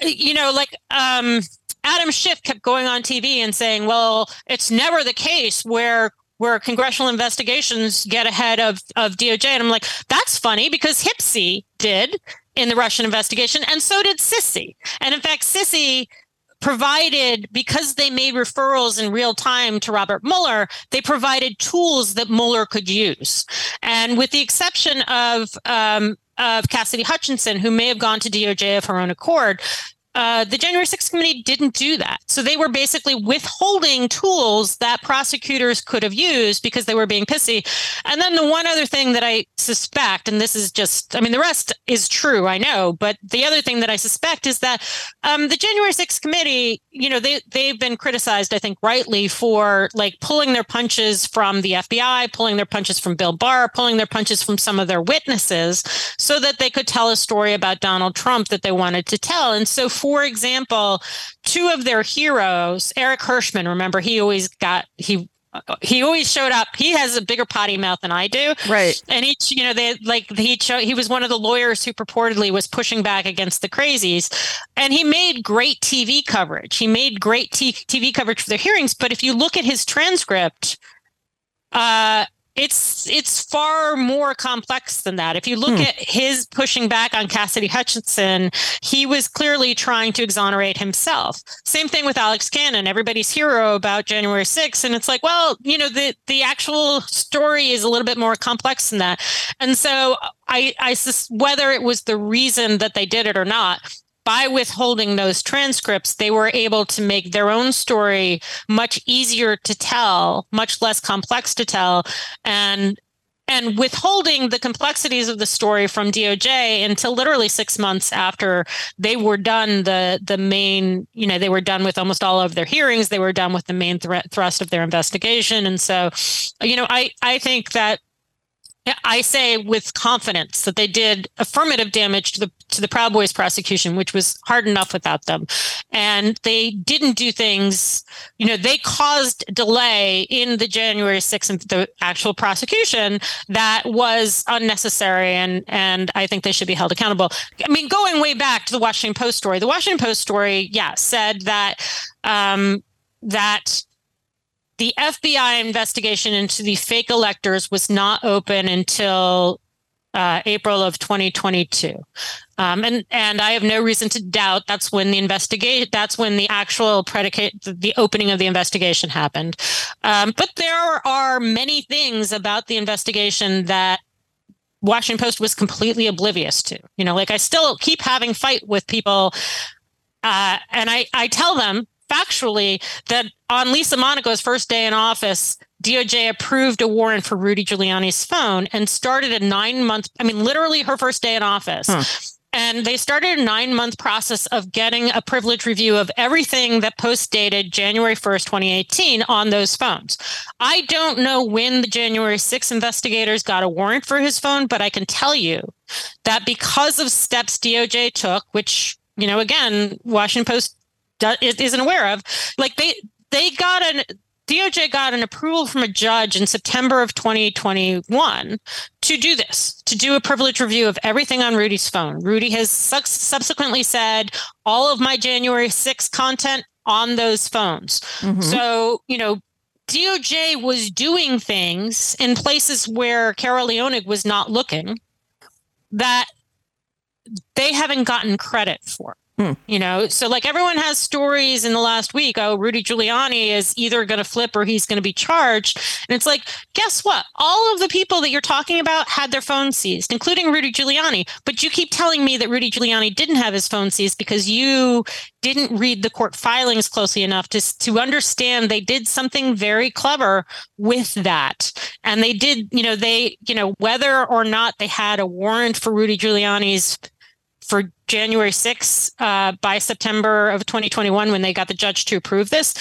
you know, like um, Adam Schiff kept going on TV and saying, well, it's never the case where where congressional investigations get ahead of, of DOJ. And I'm like, that's funny because HPSCI did in the Russian investigation, and so did SSCI. And in fact, SSCI provided because they made referrals in real time to Robert Mueller, they provided tools that Mueller could use. And with the exception of um, of Cassidy Hutchinson, who may have gone to DOJ of her own accord, uh, the January 6th committee didn't do that. So they were basically withholding tools that prosecutors could have used because they were being pissy. And then the one other thing that I suspect, and this is just, I mean, the rest is true, I know, but the other thing that I suspect is that um, the January 6th committee, you know, they, they've been criticized, I think, rightly for like pulling their punches from the FBI, pulling their punches from Bill Barr, pulling their punches from some of their witnesses so that they could tell a story about Donald Trump that they wanted to tell. And so for for example, two of their heroes, Eric Herschmann, remember he always got he he always showed up. He has a bigger potty mouth than I do.
Right.
And he, you know, they like he cho- he was one of the lawyers who purportedly was pushing back against the crazies, and he made great TV coverage. He made great t- TV coverage for the hearings. But if you look at his transcript, uh, it's it's far more complex than that. If you look hmm. at his pushing back on Cassidy Hutchinson, he was clearly trying to exonerate himself. Same thing with Alex Cannon, everybody's hero about January 6th. And it's like, well, you know, the the actual story is a little bit more complex than that. And so I, I whether it was the reason that they did it or not, by withholding those transcripts, they were able to make their own story much easier to tell, much less complex to tell, and and withholding the complexities of the story from DOJ until literally six months after they were done the the main you know they were done with almost all of their hearings. They were done with the main threat thrust of their investigation. And so you know I I think that I say with confidence that they did affirmative damage to the to the Proud Boys prosecution, which was hard enough without them, and they didn't do things. You know, they caused delay in the January sixth and the actual prosecution that was unnecessary, and and I think they should be held accountable. I mean, going way back to the Washington Post story, the Washington Post story, yeah, said that um, that the FBI investigation into the fake electors was not open until uh, April of 2022. Um, and and I have no reason to doubt that's when the investigate that's when the actual predicate the opening of the investigation happened. Um, but there are many things about the investigation that Washington Post was completely oblivious to. You know, like I still keep having fight with people, uh, and I I tell them factually that on Lisa Monaco's first day in office, DOJ approved a warrant for Rudy Giuliani's phone and started a nine month, I mean, literally her first day in office. Huh. And they started a nine month process of getting a privilege review of everything that post dated January 1st, 2018 on those phones. I don't know when the January 6 investigators got a warrant for his phone, but I can tell you that because of steps DOJ took, which, you know, again, Washington Post isn't aware of. Like they they got an DOJ got an approval from a judge in September of 2021 to do this, to do a privilege review of everything on Rudy's phone. Rudy has su- subsequently said all of my January 6 content on those phones. Mm-hmm. So, you know, DOJ was doing things in places where Carol Leonig was not looking that they haven't gotten credit for. Hmm. You know, so like everyone has stories in the last week. Oh, Rudy Giuliani is either going to flip or he's going to be charged. And it's like, guess what? All of the people that you're talking about had their phones seized, including Rudy Giuliani. But you keep telling me that Rudy Giuliani didn't have his phone seized because you didn't read the court filings closely enough to, to understand they did something very clever with that. And they did, you know, they, you know, whether or not they had a warrant for Rudy Giuliani's for January 6th uh, by September of 2021 when they got the judge to approve this.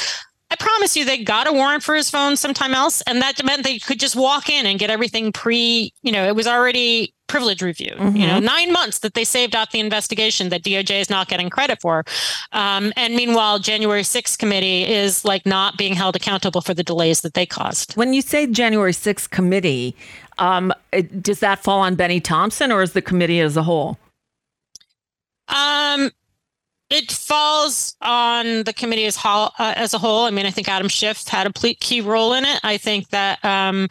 I promise you, they got a warrant for his phone sometime else, and that meant they could just walk in and get everything pre. You know, it was already privilege review. Mm-hmm. You know, mm-hmm. nine months that they saved out the investigation that DOJ is not getting credit for, um, and meanwhile, January 6th committee is like not being held accountable for the delays that they caused.
When you say January 6th committee, um, does that fall on Bennie Thompson or is the committee as a whole?
Um, it falls on the committee as, whole, uh, as a whole. I mean, I think Adam Schiff had a key role in it. I think that um,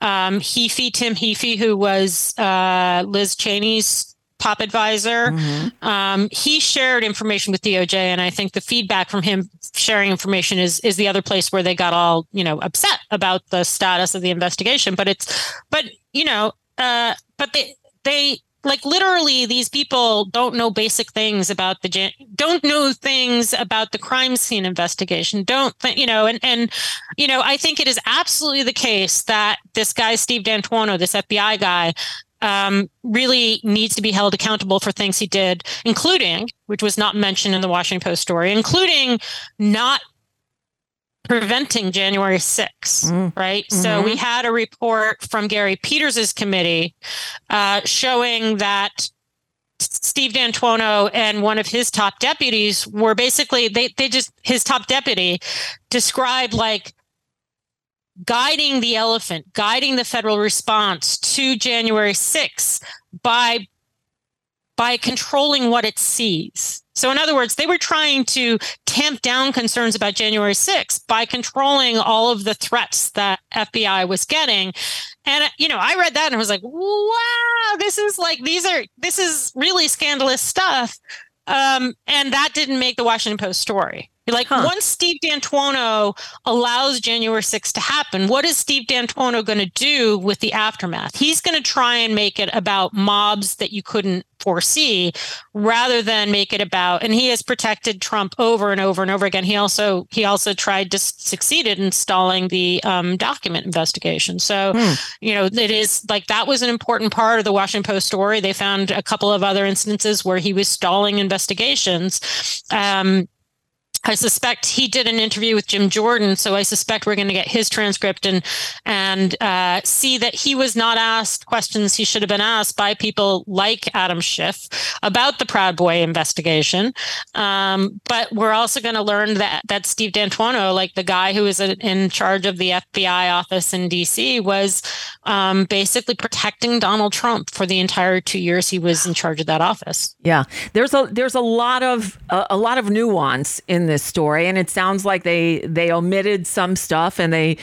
um, Heaphy, Tim Heaphy, who was uh, Liz Cheney's top advisor. Mm-hmm. Um, he shared information with DOJ, and I think the feedback from him sharing information is is the other place where they got all you know upset about the status of the investigation. But it's but you know uh, but they they like literally these people don't know basic things about the don't know things about the crime scene investigation don't th- you know and and you know i think it is absolutely the case that this guy steve d'antuono this fbi guy um, really needs to be held accountable for things he did including which was not mentioned in the washington post story including not preventing January 6th, mm. right? Mm-hmm. So we had a report from Gary Peters's committee uh, showing that Steve D'Antuono and one of his top deputies were basically they they just his top deputy described like guiding the elephant, guiding the federal response to January 6th by by controlling what it sees. So, in other words, they were trying to tamp down concerns about January 6th by controlling all of the threats that FBI was getting. And, you know, I read that and I was like, wow, this is like, these are, this is really scandalous stuff. Um, and that didn't make the Washington Post story. Like huh. once Steve D'Antuono allows January 6th to happen, what is Steve D'Antuono going to do with the aftermath? He's going to try and make it about mobs that you couldn't foresee rather than make it about and he has protected Trump over and over and over again. He also he also tried to succeeded in stalling the um, document investigation. So, hmm. you know, it is like that was an important part of the Washington Post story. They found a couple of other instances where he was stalling investigations. Um, I suspect he did an interview with Jim Jordan, so I suspect we're going to get his transcript and and uh, see that he was not asked questions he should have been asked by people like Adam Schiff about the Proud Boy investigation. Um, but we're also going to learn that that Steve D'Antuono, like the guy who was in charge of the FBI office in D.C., was um, basically protecting Donald Trump for the entire two years he was in charge of that office.
Yeah, there's a there's a lot of a, a lot of nuance in this story, and it sounds like they they omitted some stuff and they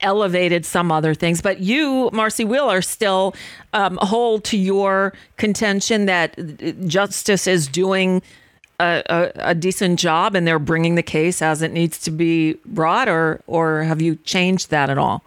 elevated some other things. But you, Marcy Will, are still um, hold to your contention that justice is doing. A, a, a, decent job and they're bringing the case as it needs to be brought or or have you changed that at all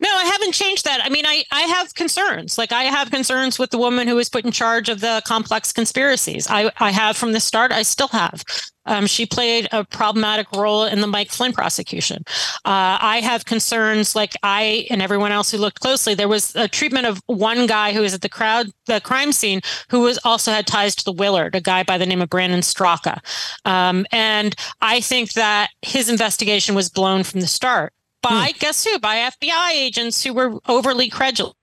no, I haven't changed that. I mean, I, I have concerns. Like I have concerns with the woman who was put in charge of the complex conspiracies. I, I have from the start. I still have. Um, she played a problematic role in the Mike Flynn prosecution. Uh, I have concerns, like I and everyone else who looked closely. There was a treatment of one guy who was at the crowd, the crime scene, who was also had ties to the Willard, a guy by the name of Brandon Straka. Um, and I think that his investigation was blown from the start by hmm. guess who? By FBI agents who were overly credulous.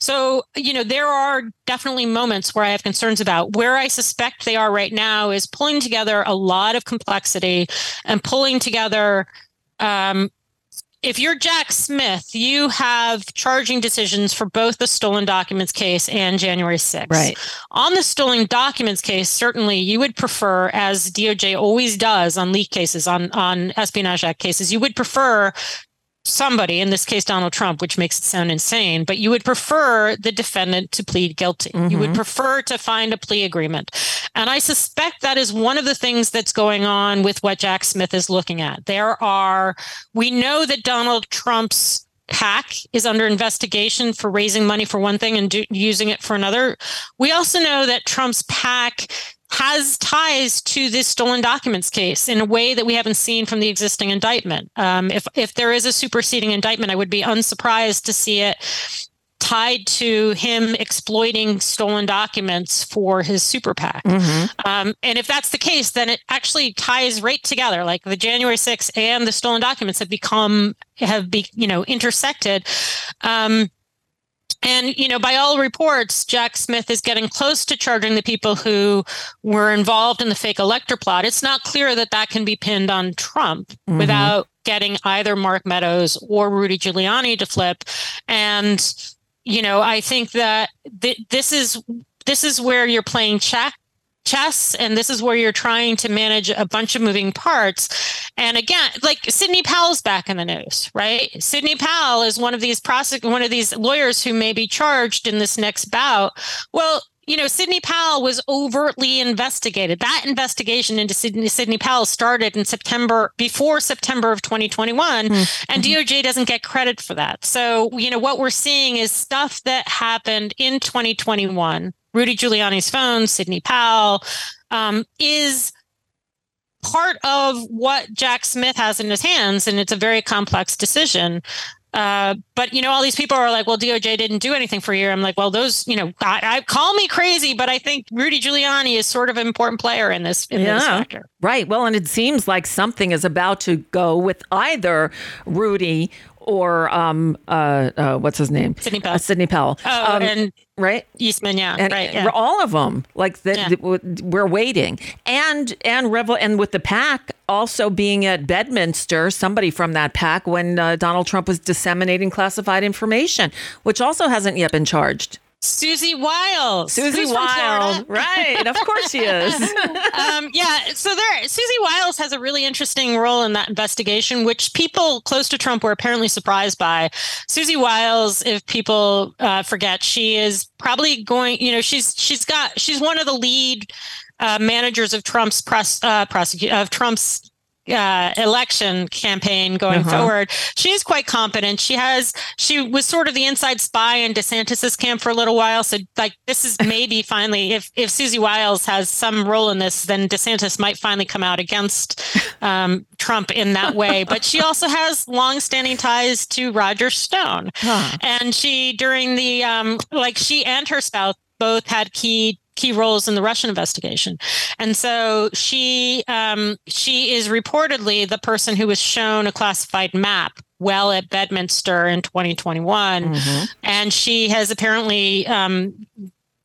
So, you know, there are definitely moments where I have concerns about where I suspect they are right now is pulling together a lot of complexity and pulling together um, if you're Jack Smith, you have charging decisions for both the stolen documents case and January 6th.
Right.
On the stolen documents case, certainly you would prefer, as DOJ always does on leak cases, on, on Espionage Act cases, you would prefer somebody, in this case Donald Trump, which makes it sound insane, but you would prefer the defendant to plead guilty. Mm-hmm. You would mm-hmm. prefer to find a plea agreement. And I suspect that is one of the things that's going on with what Jack Smith is looking at. There are, we know that Donald Trump's PAC is under investigation for raising money for one thing and do, using it for another. We also know that Trump's PAC has ties to this stolen documents case in a way that we haven't seen from the existing indictment. Um, if if there is a superseding indictment, I would be unsurprised to see it tied to him exploiting stolen documents for his super PAC. Mm-hmm. Um, and if that's the case, then it actually ties right together. Like the January 6th and the stolen documents have become have be you know intersected. Um, and, you know, by all reports, Jack Smith is getting close to charging the people who were involved in the fake elector plot. It's not clear that that can be pinned on Trump mm-hmm. without getting either Mark Meadows or Rudy Giuliani to flip. And, you know, I think that th- this is this is where you're playing check chess and this is where you're trying to manage a bunch of moving parts. And again like sidney powell's back in the news right? Sidney powell is one of these prosec- one of these lawyers who may be charged in this next bout. Well you know, Sidney Powell was overtly investigated. That investigation into Sidney, Sidney Powell started in September, before September of 2021, mm-hmm. and DOJ doesn't get credit for that. So, you know, what we're seeing is stuff that happened in 2021. Rudy Giuliani's phone, Sidney Powell, um, is part of what Jack Smith has in his hands, and it's a very complex decision. Uh, but you know, all these people are like, "Well, DOJ didn't do anything for a year." I'm like, "Well, those, you know, I, I call me crazy, but I think Rudy Giuliani is sort of an important player in this in yeah, this factor."
Right. Well, and it seems like something is about to go with either Rudy or um uh, uh what's his name
Sidney Powell.
Uh, Sidney Powell.
Oh,
um,
and
right
Eastman, yeah,
and
right, yeah.
all of them like that. Yeah. The, we're waiting, and and Revel, and with the PAC also being at Bedminster, somebody from that PAC when uh, Donald Trump was disseminating classified information, which also hasn't yet been charged.
Susie Wiles.
Susie Wiles. Right. Of course she is.
um, yeah. So there, Susie Wiles has a really interesting role in that investigation, which people close to Trump were apparently surprised by. Susie Wiles, if people uh, forget, she is probably going, you know, she's, she's got, she's one of the lead uh, managers of Trump's press, uh, prosecute, of Trump's uh, election campaign going uh-huh. forward. She is quite competent. She has she was sort of the inside spy in DeSantis's camp for a little while. So like this is maybe finally if if Susie Wiles has some role in this, then DeSantis might finally come out against um, Trump in that way. But she also has long-standing ties to Roger Stone, huh. and she during the um, like she and her spouse both had key key roles in the Russian investigation. And so she um, she is reportedly the person who was shown a classified map well at Bedminster in 2021. Mm-hmm. And she has apparently um,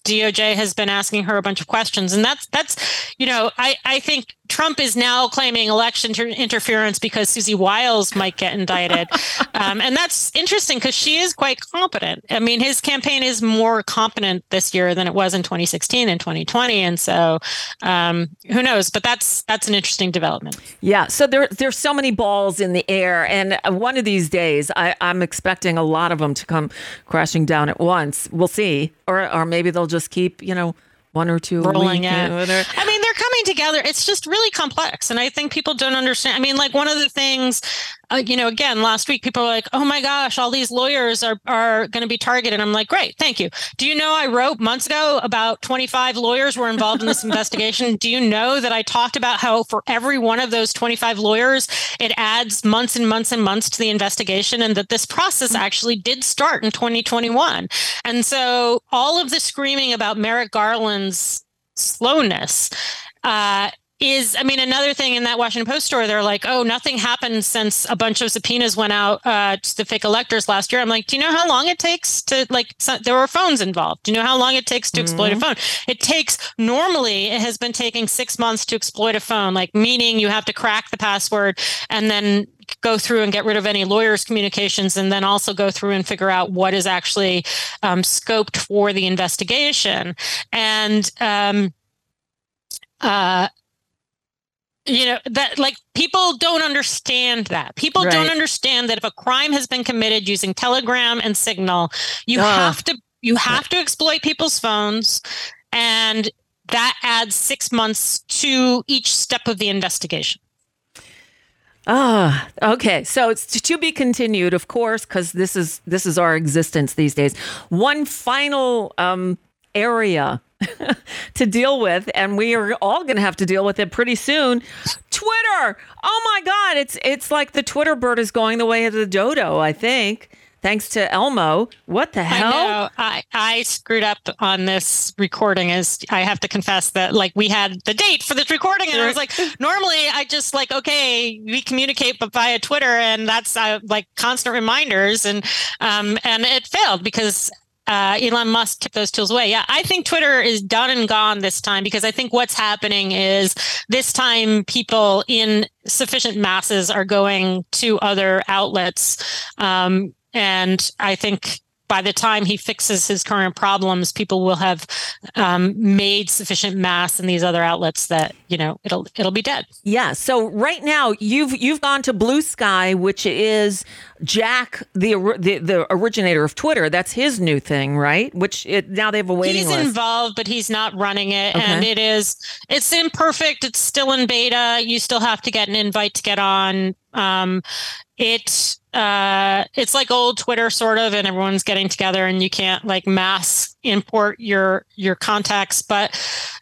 DOJ has been asking her a bunch of questions. And that's that's, you know, I, I think Trump is now claiming election ter- interference because Susie Wiles might get indicted. um, and that's interesting because she is quite competent. I mean, his campaign is more competent this year than it was in 2016 and 2020. And so um, who knows? But that's that's an interesting development.
Yeah. So there, there's so many balls in the air. And one of these days, I, I'm expecting a lot of them to come crashing down at once. We'll see. Or, or maybe they'll just keep, you know, one or two
rolling. I mean, they're coming together. It's just really complex, and I think people don't understand. I mean, like one of the things uh, you know, again, last week people were like, "Oh my gosh, all these lawyers are are going to be targeted." I'm like, "Great, thank you." Do you know I wrote months ago about 25 lawyers were involved in this investigation? Do you know that I talked about how for every one of those 25 lawyers, it adds months and months and months to the investigation, and that this process actually did start in 2021. And so all of the screaming about Merrick Garland's slowness uh, is I mean another thing in that Washington Post story they're like oh nothing happened since a bunch of subpoenas went out uh, to the fake electors last year. I'm like do you know how long it takes to like so, there were phones involved. Do you know how long it takes to mm-hmm. exploit a phone? It takes normally it has been taking 6 months to exploit a phone like meaning you have to crack the password and then go through and get rid of any lawyers communications and then also go through and figure out what is actually um, scoped for the investigation. And um, uh, you know that like people don't understand that people right. don't understand that if a crime has been committed using telegram and signal you have to you have to exploit people's phones and that adds six months to each step of the investigation
Ah, okay. So it's to be continued, of course, because this is this is our existence these days. One final um, area to deal with, and we are all going to have to deal with it pretty soon. Twitter. Oh my God, it's it's like the Twitter bird is going the way of the dodo. I think. Thanks to Elmo. What the hell?
I know. I, I screwed up on this recording as I have to confess that like we had the date for this recording and I was like, normally I just like, okay, we communicate but via Twitter and that's uh, like constant reminders and um and it failed because uh, Elon Musk took those tools away. Yeah, I think Twitter is done and gone this time because I think what's happening is this time people in sufficient masses are going to other outlets. Um, and I think by the time he fixes his current problems, people will have um, made sufficient mass in these other outlets that you know it'll it'll be dead.
Yeah. So right now you've you've gone to Blue Sky, which is Jack, the the, the originator of Twitter. That's his new thing, right? Which it, now they have a waiting
he's
list.
involved, but he's not running it,
Okay.
and it is it's imperfect. It's still in beta. You still have to get an invite to get on. Um, it uh, it's like old Twitter sort of, and everyone's getting together, and you can't like mass import your your contacts, but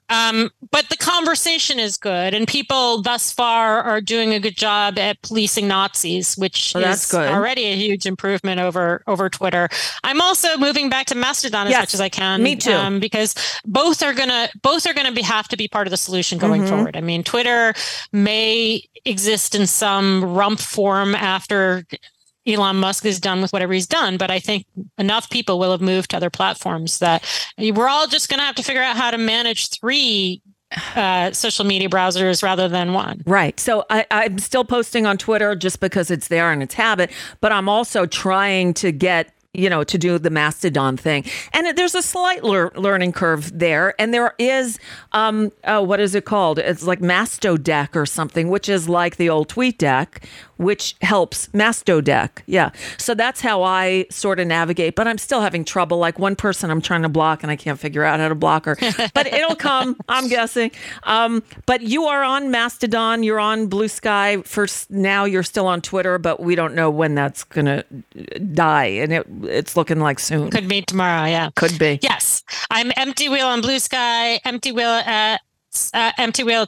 um, but the conversation is good, and people thus far are doing a good job at policing Nazis, which is already a huge improvement over over Twitter. I'm also moving back to Mastodon as
Yes,
much as I can.
me too.
Um, because both are gonna both are gonna be have to be part of the solution going
Mhm.
forward. I mean, Twitter may exist in some rump form after Elon Musk is done with whatever he's done, but I think enough people will have moved to other platforms that we're all just going to have to figure out how to manage three uh, social media browsers rather than one.
Right. So I, I'm still posting on Twitter just because it's there and it's habit, but I'm also trying to get you know to do the mastodon thing and there's a slight lear- learning curve there and there is um oh, what is it called it's like mastodeck or something which is like the old tweet deck which helps mastodeck yeah. So that's how i sort of navigate but i'm still having trouble. Like one person i'm trying to block and i can't figure out how to block her but it'll come i'm guessing. Um but you are on mastodon. You're on blue sky. First now you're still on twitter but we don't know when that's gonna die and it it's looking like soon.
Could be tomorrow. Yeah.
could be.
Yes, I'm Empty Wheel on Blue Sky, Empty Wheel at uh, Empty Wheel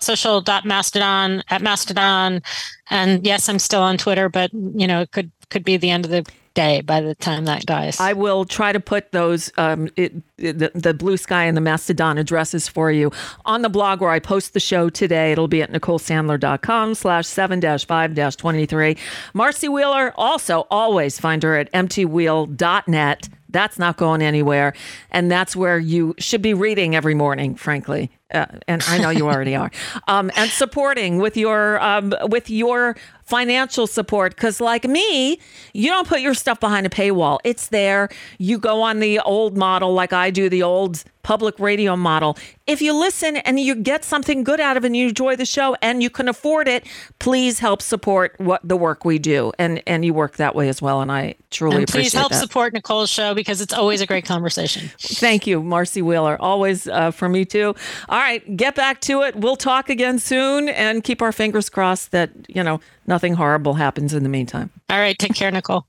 at Mastodon, and yes, I'm still on Twitter, but you know it could could be the end of the day by the time that dies.
I will try to put those um, it, it- the, the Bluesky and the mastodon addresses for you on the blog where I post the show today. It'll be at nicolesandler.com slash seven dash five dash twenty three. Marcy Wheeler also always find her at emptywheel.net. That's not going anywhere, and that's where you should be reading every morning. Frankly, uh, and I know you already are, um, and supporting with your um, with your financial support. Because like me, you don't put your stuff behind a paywall. It's there. You go on the old model, like I do, the old public radio model. If you listen and you get something good out of it, and you enjoy the show, and you can afford it, please help support what the work we do, and and you work that way as well. And I truly
and
appreciate
please help
that.
support Nicole's show because it's always a great conversation.
Thank you, Marcy Wheeler. Always uh, for me too. All right, get back to it. We'll talk again soon and keep our fingers crossed that, you know, nothing horrible happens in the meantime.
All right, take care, Nicole.